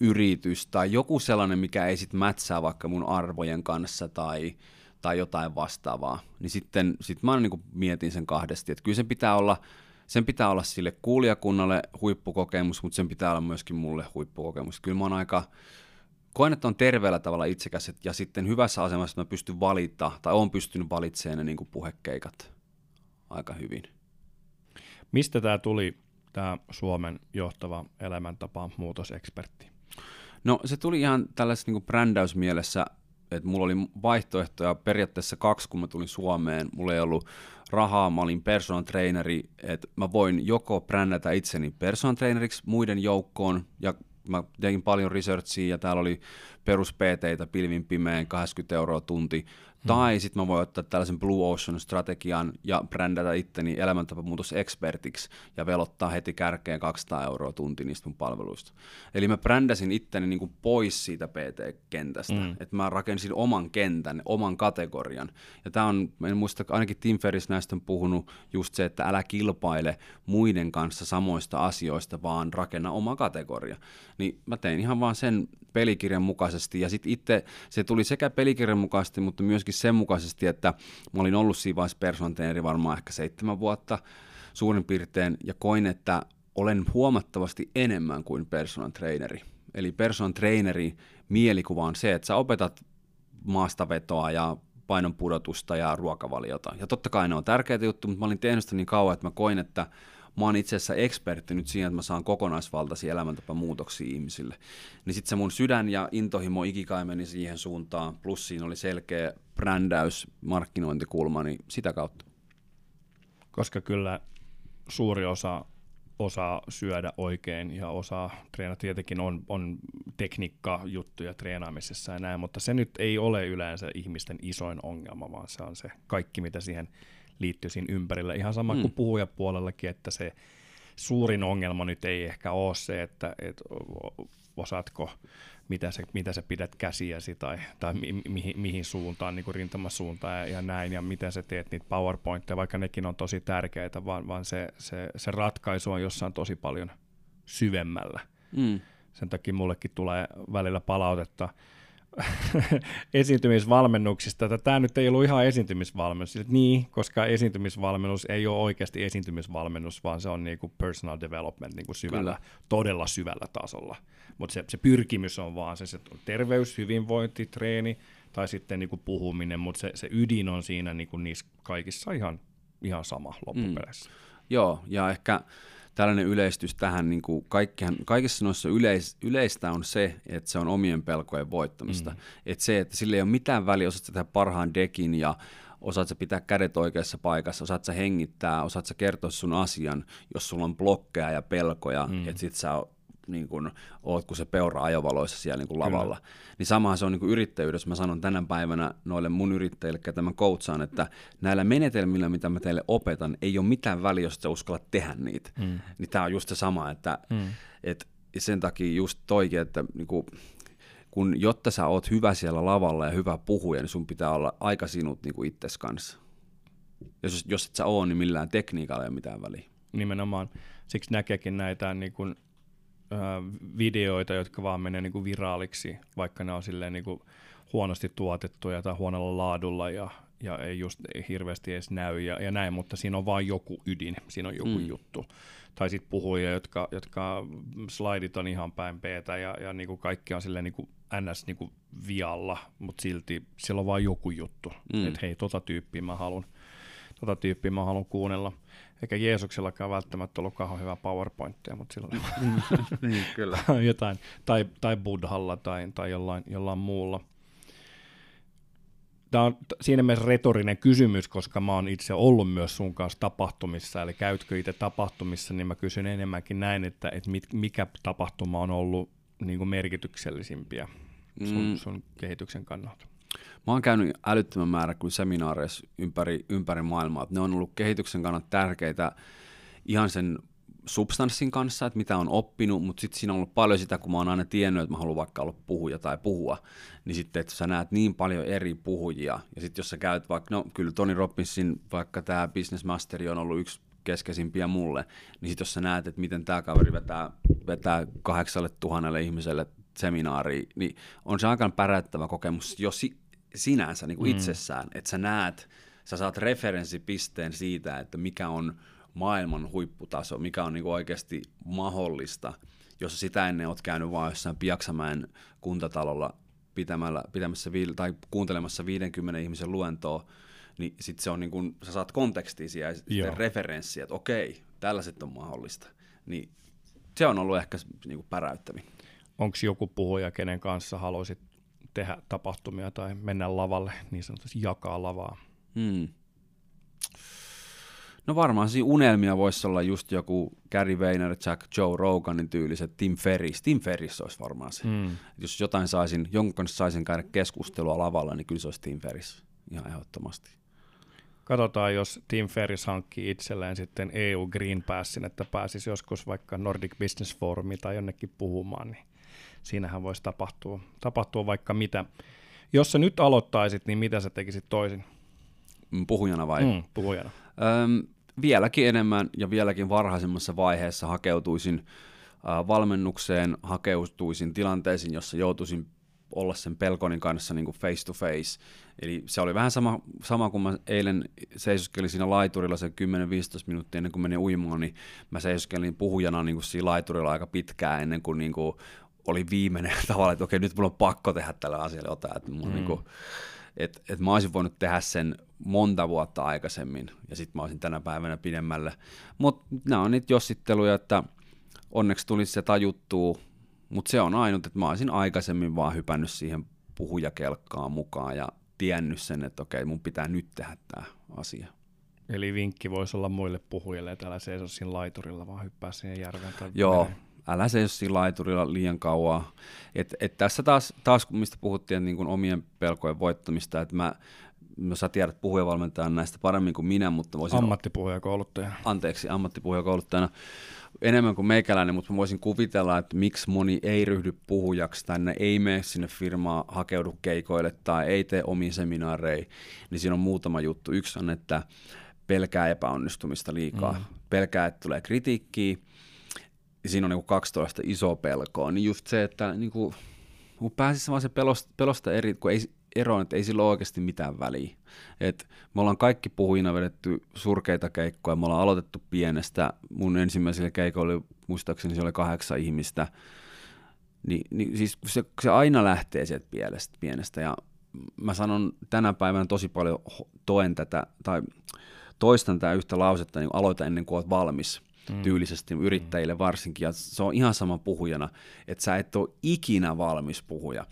yritys tai joku sellainen, mikä ei sitten mätsää vaikka mun arvojen kanssa tai, tai jotain vastaavaa, niin sitten sit mä niin mietin sen kahdesti, että kyllä sen pitää olla sen pitää olla sille kuulijakunnalle huippukokemus, mutta sen pitää olla myöskin mulle huippukokemus. Kyllä mä oon aika, koen, että on terveellä tavalla itsekäs ja sitten hyvässä asemassa, että mä pystyn valita, tai on pystynyt valitsemaan ne niin kuin puhekeikat aika hyvin. Mistä tämä tuli, tämä Suomen johtava elämäntapa muutosekspertti? No se tuli ihan tällaisessa niin brändäysmielessä, että mulla oli vaihtoehtoja periaatteessa kaksi, kun mä tulin Suomeen. Mulla ei ollut rahaa, mä olin personal traineri, että mä voin joko brändätä itseni personal traineriksi muiden joukkoon, ja mä tein paljon researchia, ja täällä oli perus pt pilvin pimeän 80 euroa tunti, Hmm. Tai sitten mä voin ottaa tällaisen Blue Ocean-strategian ja brändätä itteni elämäntapamuutos-expertiksi ja velottaa heti kärkeen 200 euroa tunti niistä mun palveluista. Eli mä brändäsin itteni niin kuin pois siitä PT-kentästä, mm. että mä rakensin oman kentän, oman kategorian. Ja tämä on, en muista, ainakin Tim Ferris näistä on puhunut just se, että älä kilpaile muiden kanssa samoista asioista, vaan rakenna oma kategoria. Niin mä tein ihan vaan sen pelikirjan mukaisesti ja sitten itse se tuli sekä pelikirjan mukaisesti, mutta myöskin myöskin sen mukaisesti, että mä olin ollut siinä vaiheessa personal varmaan ehkä seitsemän vuotta suurin piirtein, ja koin, että olen huomattavasti enemmän kuin personal traineri. Eli personal traineri mielikuva on se, että sä opetat maastavetoa ja painon pudotusta ja ruokavaliota. Ja totta kai ne on tärkeitä juttuja, mutta mä olin tehnyt sitä niin kauan, että mä koin, että mä oon itse asiassa ekspertti nyt siinä, että mä saan kokonaisvaltaisia elämäntapamuutoksia ihmisille. Niin sitten se mun sydän ja intohimo ikikai meni siihen suuntaan, plus siinä oli selkeä brändäys, markkinointikulma, niin sitä kautta. Koska kyllä suuri osa osaa syödä oikein ja osaa treenata. Tietenkin on, on tekniikka juttuja treenaamisessa ja näin, mutta se nyt ei ole yleensä ihmisten isoin ongelma, vaan se on se kaikki, mitä siihen liittyy siinä ympärillä. Ihan sama mm. kuin puhujapuolellakin, että se suurin ongelma nyt ei ehkä ole se, että et, osaatko, mitä sä, mitä sä pidät käsiäsi tai, tai mi, mihin, mihin suuntaan, niin kuin rintamasuuntaan ja, ja näin, ja miten sä teet niitä PowerPointteja, vaikka nekin on tosi tärkeitä, vaan, vaan se, se, se ratkaisu on jossain tosi paljon syvemmällä. Mm. Sen takia mullekin tulee välillä palautetta, <laughs> esiintymisvalmennuksista, että tämä nyt ei ollut ihan esiintymisvalmennus. Niin, koska esiintymisvalmennus ei ole oikeasti esiintymisvalmennus, vaan se on niin kuin personal development niin kuin syvällä, Kyllä. todella syvällä tasolla. Mutta se, se pyrkimys on vaan se, se terveys, hyvinvointi, treeni tai sitten niin kuin puhuminen, mutta se, se ydin on siinä niin kuin niissä kaikissa ihan ihan sama loppupeleissä. Mm. Joo, ja ehkä tällainen yleistys tähän, niin kuin kaikkihan, kaikissa noissa yleis, yleistä on se, että se on omien pelkojen voittamista. Mm. Että se, että sillä ei ole mitään väliä, osaat tehdä parhaan dekin ja osaat sä pitää kädet oikeassa paikassa, osaat sä hengittää, osaat sä kertoa sun asian, jos sulla on blokkeja ja pelkoja, mm. että sit sä niin kuin, oot kuin se peura ajovaloissa siellä niin kuin lavalla. Kyllä. Niin samahan se on niin kuin yrittäjyydessä. Mä sanon tänä päivänä noille mun yrittäjille, ketä mä coachaan, että näillä menetelmillä, mitä mä teille opetan, ei ole mitään väliä, jos sä uskallat tehdä niitä. Mm. Niin tää on just se sama, että mm. et sen takia just toikin, että niin kuin, kun, jotta sä oot hyvä siellä lavalla ja hyvä puhuja, niin sun pitää olla aika sinut niin kuin itses kanssa. Jos, jos et sä oo, niin millään tekniikalla ei ole mitään väliä. Nimenomaan. Siksi näkeekin näitä niin kuin videoita, jotka vaan menee niin kuin viraaliksi, vaikka ne on silleen niin kuin huonosti tuotettuja tai huonolla laadulla ja, ja ei just hirveästi edes näy ja, ja näin, mutta siinä on vain joku ydin, siinä on joku mm. juttu. Tai sitten puhujia, jotka, jotka slaidit on ihan päin peetä ja, ja niin kuin kaikki on silleen niin kuin ns. Niin kuin vialla, mutta silti siellä on vain joku juttu, mm. että hei, tota tyyppiä mä haluan tota tyyppiä mä haluan kuunnella. Eikä Jeesuksellakaan välttämättä ollut kauhean hyvää PowerPointia, mutta sillä <laughs> niin, kyllä. <laughs> jotain, tai, tai Buddhalla tai, tai jollain, jollain muulla. Tämä on siinä mielessä retorinen kysymys, koska mä oon itse ollut myös sun kanssa tapahtumissa, eli käytkö itse tapahtumissa, niin mä kysyn enemmänkin näin, että, että mit, mikä tapahtuma on ollut niin kuin merkityksellisimpiä sun, mm. sun kehityksen kannalta. Mä oon käynyt älyttömän määrä kuin seminaareissa ympäri, ympäri maailmaa. Ne on ollut kehityksen kannalta tärkeitä ihan sen substanssin kanssa, että mitä on oppinut, mutta sitten siinä on ollut paljon sitä, kun mä oon aina tiennyt, että mä haluan vaikka olla puhuja tai puhua, niin sitten, että sä näet niin paljon eri puhujia, ja sitten jos sä käyt vaikka, no kyllä Tony Robbinsin, vaikka tämä Business Masteri on ollut yksi keskeisimpiä mulle, niin sitten jos sä näet, että miten tämä kaveri vetää, vetää kahdeksalle tuhannelle ihmiselle seminaari, niin on se aika päräyttävä kokemus jo si- sinänsä niin kuin mm. itsessään, että sä näet, sä saat referenssipisteen siitä, että mikä on maailman huipputaso, mikä on niin kuin oikeasti mahdollista, jos sitä ennen oot käynyt vaan jossain Piaksamäen kuntatalolla pitämällä, pitämässä tai kuuntelemassa 50 ihmisen luentoa, niin sitten se on niin kuin, sä saat kontekstia ja sitten referenssiä, että okei, tällaiset on mahdollista. Niin se on ollut ehkä niin kuin päräyttävin onko joku puhuja, kenen kanssa haluaisit tehdä tapahtumia tai mennä lavalle, niin sanotusti jakaa lavaa? Hmm. No varmaan siinä unelmia voisi olla just joku Gary Vaynerchuk, Joe Roganin tyyliset, Tim Ferris. Tim Ferris olisi varmaan se. Hmm. Jos jotain saisin, jonkun kanssa saisin käydä keskustelua lavalla, niin kyllä se olisi Tim Ferris ihan ehdottomasti. Katsotaan, jos Tim Ferris hankkii itselleen sitten EU Green Passin, että pääsisi joskus vaikka Nordic Business Forumiin tai jonnekin puhumaan, niin siinähän voisi tapahtua, tapahtua vaikka mitä. Jos sä nyt aloittaisit, niin mitä sä tekisit toisin? Mm, puhujana vai? Mm, puhujana. Öm, vieläkin enemmän ja vieläkin varhaisemmassa vaiheessa hakeutuisin äh, valmennukseen, hakeutuisin tilanteisiin, jossa joutuisin olla sen pelkonin kanssa niin kuin face to face. Eli se oli vähän sama, sama kuin mä eilen seisoskelin siinä laiturilla se 10-15 minuuttia ennen kuin menin uimaan, niin mä seisoskelin puhujana niin kuin siinä laiturilla aika pitkään ennen kuin, niin kuin oli viimeinen <laughs> tavalla, että okei, nyt mulla on pakko tehdä tällä asialle jotain. Että, mm. niin kuin, että, että mä olisin voinut tehdä sen monta vuotta aikaisemmin, ja sitten mä olisin tänä päivänä pidemmälle. Mutta nämä on niitä jossitteluja, että onneksi tuli se tajuttuu, mutta se on ainut, että mä olisin aikaisemmin vaan hypännyt siihen puhujakelkkaan mukaan ja tiennyt sen, että okei, mun pitää nyt tehdä tämä asia. Eli vinkki voisi olla muille puhujille, että älä seiso siinä laiturilla, vaan hyppää siihen järveen. Tai Joo, älä seiso siinä laiturilla liian kauan. Et, et tässä taas, taas, mistä puhuttiin niin kuin omien pelkojen voittamista, että mä, no sä tiedät puhujavalmentajan näistä paremmin kuin minä, mutta voisin... Ammattipuhujakouluttaja. Anteeksi, ammattipuhujakouluttajana enemmän kuin meikäläinen, mutta mä voisin kuvitella, että miksi moni ei ryhdy puhujaksi tai ne ei mene sinne firmaan, hakeudu keikoille tai ei tee omiin seminaareihin, niin siinä on muutama juttu. Yksi on, että pelkää epäonnistumista liikaa, mm. pelkää, että tulee kritiikkiä, siinä on niin 12 isoa pelkoa, niin just se, että niin kuin, kun pääsisi vaan se pelosta, pelosta eri, kun ei, eroon, että ei sillä ole oikeasti mitään väliä. Et me ollaan kaikki puhujina vedetty surkeita keikkoja, me ollaan aloitettu pienestä, mun ensimmäisellä keikolla oli, muistaakseni se oli kahdeksan ihmistä, Ni, niin siis se, se aina lähtee sieltä pienestä, pienestä. Ja mä sanon tänä päivänä tosi paljon toen tätä, tai toistan tämä yhtä lausetta, niin aloita ennen kuin olet valmis mm. yrittäjille varsinkin. Ja se on ihan sama puhujana, että sä et ole ikinä valmis puhuja.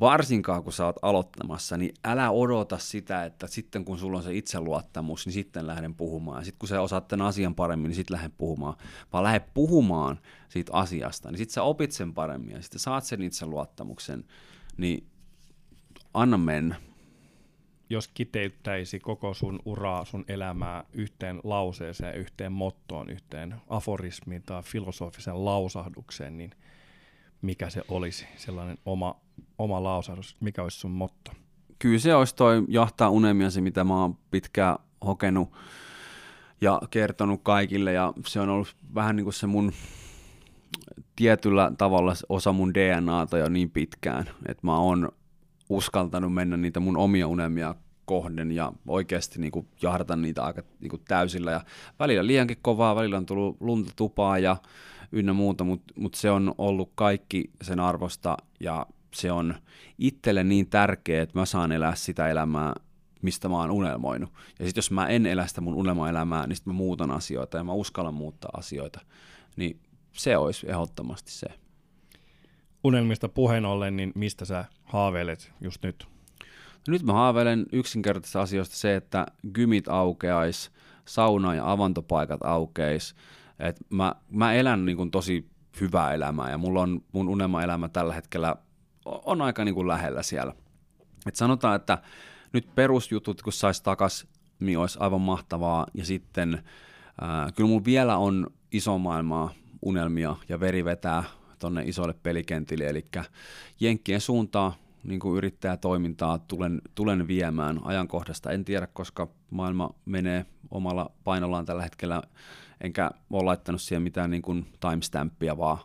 Varsinkaan kun sä oot aloittamassa, niin älä odota sitä, että sitten kun sulla on se itseluottamus, niin sitten lähden puhumaan. Sitten kun sä osaat tämän asian paremmin, niin sitten lähden puhumaan. Vaan lähde puhumaan siitä asiasta, niin sitten sä opit sen paremmin ja sitten saat sen itseluottamuksen. Niin anna mennä jos kiteyttäisi koko sun uraa, sun elämää yhteen lauseeseen, yhteen mottoon, yhteen aforismiin tai filosofisen lausahdukseen, niin mikä se olisi, sellainen oma, oma lausahdus, mikä olisi sun motto? Kyllä se olisi toi jahtaa unelmiasi, mitä mä oon pitkään hokenut ja kertonut kaikille, ja se on ollut vähän niin kuin se mun tietyllä tavalla osa mun DNAta jo niin pitkään, että mä oon uskaltanut mennä niitä mun omia unelmia kohden ja oikeasti niin kuin jahdata niitä aika niin kuin täysillä. Ja välillä liiankin kovaa, välillä on tullut lunta tupaa ja ynnä muuta, mutta mut se on ollut kaikki sen arvosta ja se on itselle niin tärkeää, että mä saan elää sitä elämää, mistä mä oon unelmoinut. Ja sitten jos mä en elä sitä mun unelmaelämää, niin sitten mä muutan asioita ja mä uskallan muuttaa asioita. Niin se olisi ehdottomasti se. Unelmista puheen ollen, niin mistä sä haaveilet just nyt? Nyt mä haaveilen yksinkertaisista asioista se, että gymit aukeais, sauna- ja avantopaikat aukeis. Et mä, mä elän niin kuin tosi hyvää elämää ja mulla on mun unelmaelämä tällä hetkellä on aika niin kuin lähellä siellä. Et sanotaan, että nyt perusjutut, kun sais takas, niin olisi aivan mahtavaa. Ja sitten ää, kyllä mulla vielä on iso maailmaa unelmia ja veri vetää tonne isolle pelikentille, eli Jenkkien suuntaan niin kuin yrittäjätoimintaa tulen, tulen viemään ajankohdasta. En tiedä, koska maailma menee omalla painollaan tällä hetkellä, enkä ole laittanut siihen mitään niin kuin timestampia, vaan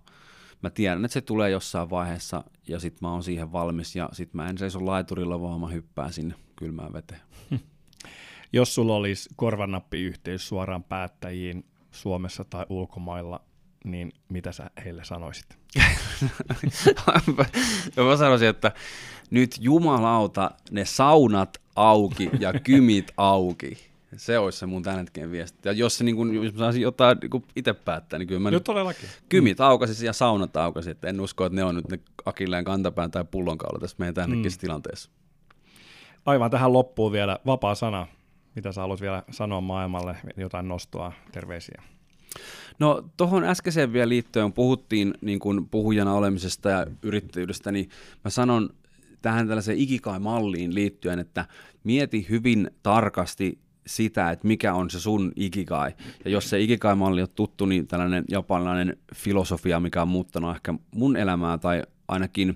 mä tiedän, että se tulee jossain vaiheessa ja sitten mä oon siihen valmis ja sitten mä en seiso laiturilla, vaan mä hyppään sinne kylmään veteen. <laughs> Jos sulla olisi korvanappiyhteys suoraan päättäjiin Suomessa tai ulkomailla, niin mitä sä heille sanoisit? <laughs> mä sanoisin, että nyt jumalauta ne saunat auki ja <laughs> kymit auki. Se olisi se mun tämän hetken viesti. Ja jos, se niin kun, jos mä saisin jotain niin itse päättää, niin kyllä mä... Nyt todellakin. Kymit aukasi ja saunat aukasi. Että en usko, että ne on nyt ne akilleen kantapään tai pullonkaula tässä meidän tämän mm. tilanteessa. Aivan tähän loppuun vielä vapaa sana. Mitä sä haluat vielä sanoa maailmalle? Jotain nostoa, terveisiä. No tuohon äskeiseen vielä liittyen puhuttiin niin kuin puhujana olemisesta ja yrittäjyydestä, niin mä sanon tähän tällaiseen ikikai-malliin liittyen, että mieti hyvin tarkasti sitä, että mikä on se sun ikikai. Ja jos se ikikai-malli on tuttu, niin tällainen japanilainen filosofia, mikä on muuttanut ehkä mun elämää tai ainakin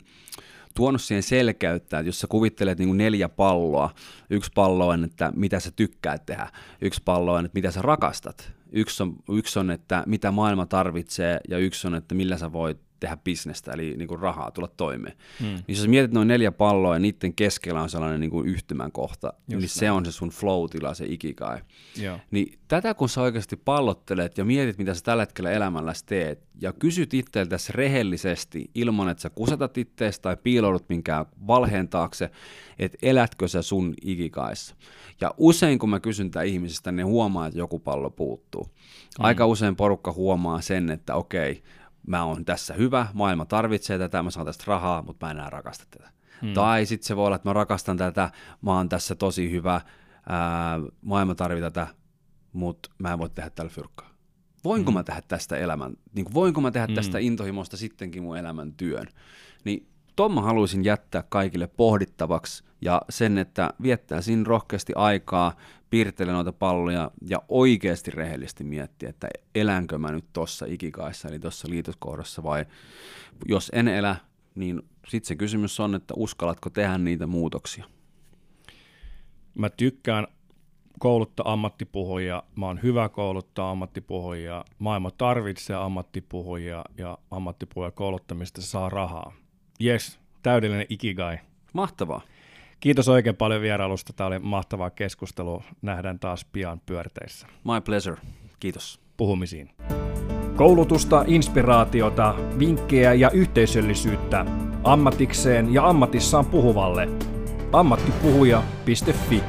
tuonut siihen selkeyttä, että jos sä kuvittelet niin kuin neljä palloa, yksi pallo on, että mitä sä tykkäät tehdä, yksi pallo on, että mitä sä rakastat, yksi on, yksi on, että mitä maailma tarvitsee ja yksi on, että millä sä voit tehdä bisnestä, eli niin kuin rahaa tulla toimeen. Hmm. Niin jos mietit noin neljä palloa ja niiden keskellä on sellainen niin kuin yhtymän kohta, Just niin näin. se on se sun flow-tila, se ikikai. Joo. Niin tätä kun sä oikeasti pallottelet ja mietit, mitä sä tällä hetkellä elämälläsi teet, ja kysyt itseltäsi rehellisesti ilman, että sä kusetat ittees tai piiloudut minkään valheen taakse, että elätkö sä sun ikikaissa. Ja usein kun mä kysyn tätä ihmisistä, ne huomaa, että joku pallo puuttuu. Hmm. Aika usein porukka huomaa sen, että okei, mä oon tässä hyvä, maailma tarvitsee tätä, mä saan tästä rahaa, mutta mä en enää rakasta tätä. Hmm. Tai sitten se voi olla, että mä rakastan tätä, mä oon tässä tosi hyvä, ää, maailma tarvitsee tätä, mutta mä en voi tehdä tällä fyrkkaa. Voinko hmm. mä tehdä tästä elämän, niin kuin, voinko mä tehdä hmm. tästä intohimosta sittenkin mun elämän työn? Niin ton mä haluaisin jättää kaikille pohdittavaksi ja sen, että viettää siinä rohkeasti aikaa, piirtele noita palloja ja oikeasti rehellisesti miettiä, että elänkö mä nyt tuossa ikikaissa, eli tuossa liitoskohdassa vai jos en elä, niin sitten se kysymys on, että uskallatko tehdä niitä muutoksia. Mä tykkään kouluttaa ammattipuhujia, mä oon hyvä kouluttaa ammattipuhujia, maailma tarvitsee ammattipuhujia ja ammattipuhujia kouluttamista saa rahaa. Yes, täydellinen ikigai. Mahtavaa. Kiitos oikein paljon vierailusta. Tämä oli mahtavaa keskustelua. Nähdään taas pian pyörteissä. My pleasure. Kiitos. Puhumisiin. Koulutusta, inspiraatiota, vinkkejä ja yhteisöllisyyttä ammatikseen ja ammatissaan puhuvalle. ammattipuhuja.fi